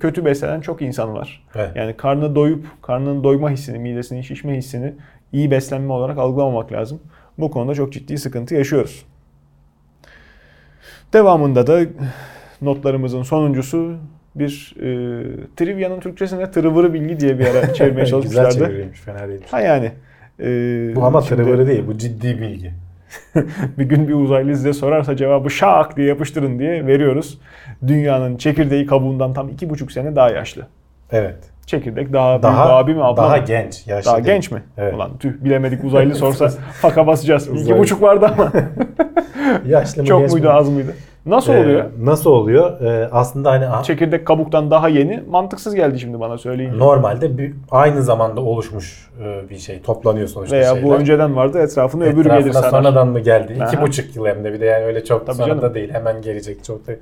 Kötü beslenen çok insan var. Evet. Yani karnı doyup karnının doyma hissini, midesinin şişme hissini iyi beslenme olarak algılamamak lazım. Bu konuda çok ciddi sıkıntı yaşıyoruz. Devamında da notlarımızın sonuncusu bir e, trivia'nın Türkçesine tırıvırı bilgi diye bir ara [laughs] çevirmeye Güzel çalışmışlardı. çevirmiş fena değil. ha yani. e, Bu ama şimdi tırıvırı değil. Bu ciddi bilgi. [laughs] bir gün bir uzaylı size sorarsa cevabı şak diye yapıştırın diye veriyoruz. Dünyanın çekirdeği kabuğundan tam iki buçuk sene daha yaşlı. Evet. Çekirdek daha, büyük Daha abi mi abla daha mı? genç. Yaşlı Daha değil. genç mi? Evet. Ulan tüh bilemedik uzaylı sorsa [laughs] faka basacağız. İki Uzaylı. buçuk vardı ama [laughs] Yaşlı mı çok muydu mi? az mıydı? Nasıl Ee, oluyor? Nasıl oluyor? Ee, aslında hani Çekirdek kabuktan daha yeni mantıksız geldi şimdi bana söyleyince. normalde bir, aynı zamanda oluşmuş e, bir şey. Toplanıyor sonuçta Veya şeyler. bu önceden vardı etrafını öbürü Etrafına gelir sarar. sonradan mı geldi? İki Aha. buçuk yıl hem de bir de yani öyle çok Tabii sonra canım. da değil. Hemen gelecek çok da.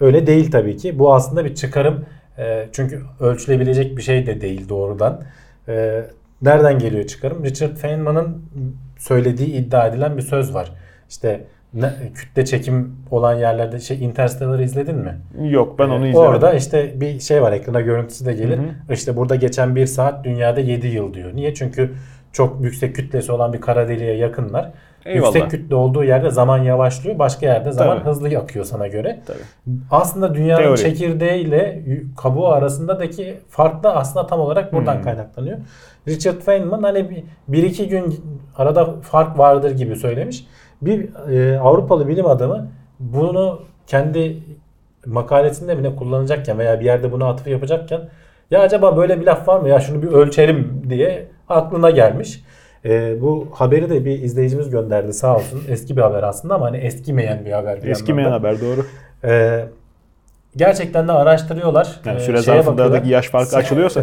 Öyle değil tabii ki. Bu aslında bir çıkarım. E, çünkü ölçülebilecek bir şey de değil doğrudan. E, nereden geliyor çıkarım? Richard Feynman'ın söylediği iddia edilen bir söz var. İşte ne, kütle çekim olan yerlerde şey Interstellar'ı izledin mi? Yok ben onu Ee, izlemedim. Orada işte bir şey var ekrana görüntüsü de gelir. Hı İşte burada geçen bir saat dünyada 7 yıl diyor. Niye? Çünkü çok yüksek kütlesi olan bir kara deliğe yakınlar. Eyvallah. Yüksek kütle olduğu yerde zaman yavaşlıyor. Başka yerde zaman Tabii. hızlı akıyor sana göre. Tabii. Aslında dünyanın Teori. çekirdeğiyle y- kabuğu arasındaki fark da aslında tam olarak buradan Hmm. kaynaklanıyor. Richard Feynman hani bir, bir iki gün arada fark vardır gibi söylemiş. Bir e, Avrupalı bilim adamı bunu kendi makalesinde mi ne kullanacakken veya bir yerde bunu atıf yapacakken ya acaba böyle bir laf var mı ya şunu bir ölçelim diye aklına gelmiş. E, bu haberi de bir izleyicimiz gönderdi sağ olsun. Eski bir haber aslında ama hani eskimeyen bir haber. bir Eskimeyen haber doğru. Ee, gerçekten de araştırıyorlar. Yani Ee, süre zarfında da yaş farkı [laughs] açılıyorsa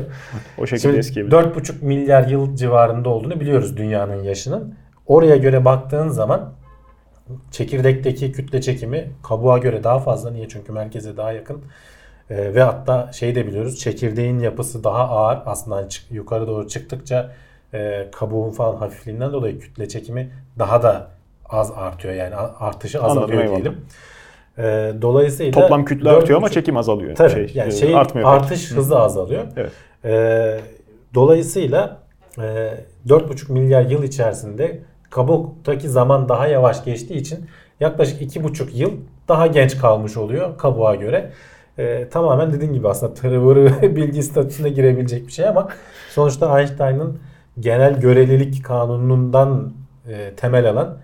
o şekilde eskiyebilir. 4,5 milyar yıl civarında olduğunu biliyoruz dünyanın yaşının. Oraya göre baktığın zaman çekirdekteki kütle çekimi kabuğa göre daha fazla. Niye? Çünkü merkeze daha yakın. Ee, ve hatta şey de biliyoruz çekirdeğin yapısı daha ağır. Aslında hani yukarı doğru çıktıkça e, kabuğun falan hafifliğinden dolayı kütle çekimi daha da az artıyor. Yani artışı Anladım, azalıyor eyvallah. diyelim. Ee, dolayısıyla Toplam kütle artıyor ama çekim azalıyor. Tabii. Şey, yani e, şey artmıyor pek. artış hızı azalıyor. Evet. Ee, dolayısıyla e, 4,5 milyar yıl içerisinde kabuktaki zaman daha yavaş geçtiği için yaklaşık 2,5 yıl daha genç kalmış oluyor kabuğa göre. Ee, tamamen dediğim gibi aslında tırıvırı [laughs] bilgi statüsüne girebilecek bir şey ama sonuçta Einstein'ın genel görelilik kanunundan e, temel alan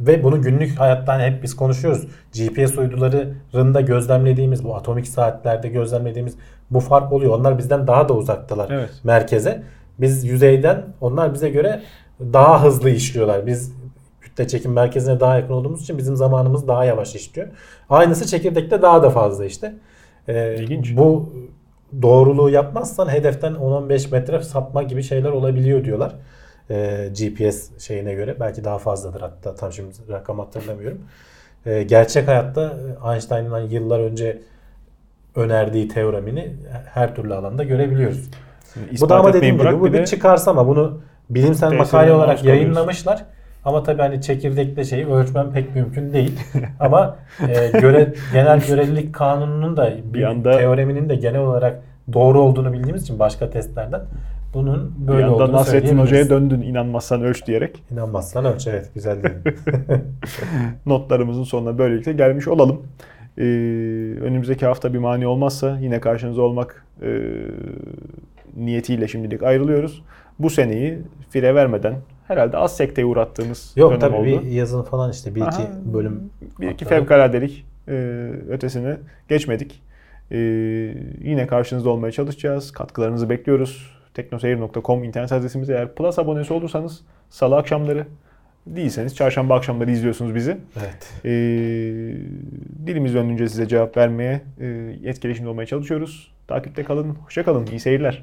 ve bunu günlük hayattan hep biz konuşuyoruz. GPS uydularında gözlemlediğimiz bu atomik saatlerde gözlemlediğimiz bu fark oluyor. Onlar bizden daha da uzaktalar Evet. merkeze. Biz yüzeyden onlar bize göre daha hızlı işliyorlar. Biz kütle çekim merkezine daha yakın olduğumuz için bizim zamanımız daha yavaş işliyor. Aynısı çekirdekte daha da fazla işte. Ee, İlginç. Bu doğruluğu yapmazsan hedeften 10-15 metre sapma gibi şeyler olabiliyor diyorlar. Ee, GPS şeyine göre. Belki daha fazladır hatta tam şimdi rakam hatırlamıyorum. Ee, gerçek hayatta Einstein'ın hani yıllar önce önerdiği teoremini her türlü alanda görebiliyoruz. Bu İspat da ama dediğim gibi bu bir çıkarsama bunu bilimsel makale olarak yayınlamışlar. Ama tabii hani çekirdekle şeyi ölçmem pek mümkün değil. [laughs] Ama e, göre, genel görelilik kanununun da bir Bir anda- teoreminin de genel olarak doğru olduğunu bildiğimiz için başka testlerden bunun bir böyle anda olduğunu Nasrettin. Hoca'ya döndün inanmazsan ölç diyerek İnanmazsan ölç evet güzel değil. [laughs] notlarımızın sonuna böylelikle gelmiş olalım. Ee, önümüzdeki hafta bir mani olmazsa yine karşınızda olmak e, niyetiyle şimdilik ayrılıyoruz. Bu seneyi fire vermeden herhalde az sekteye uğrattığımız Yok dönem tabii oldu. bir yazın falan işte bir iki Aha, bölüm. Bir iki fevkaladelik e, ötesine geçmedik. E, yine karşınızda olmaya çalışacağız. Katkılarınızı bekliyoruz. teknoseyir.com internet adresimiz. Eğer Plus abonesi olursanız salı akşamları değilseniz çarşamba akşamları izliyorsunuz bizi. Evet. E, dilimiz döndüğünce size cevap vermeye, e, etkileşimde olmaya çalışıyoruz. Takipte kalın. Hoşça kalın. İyi seyirler.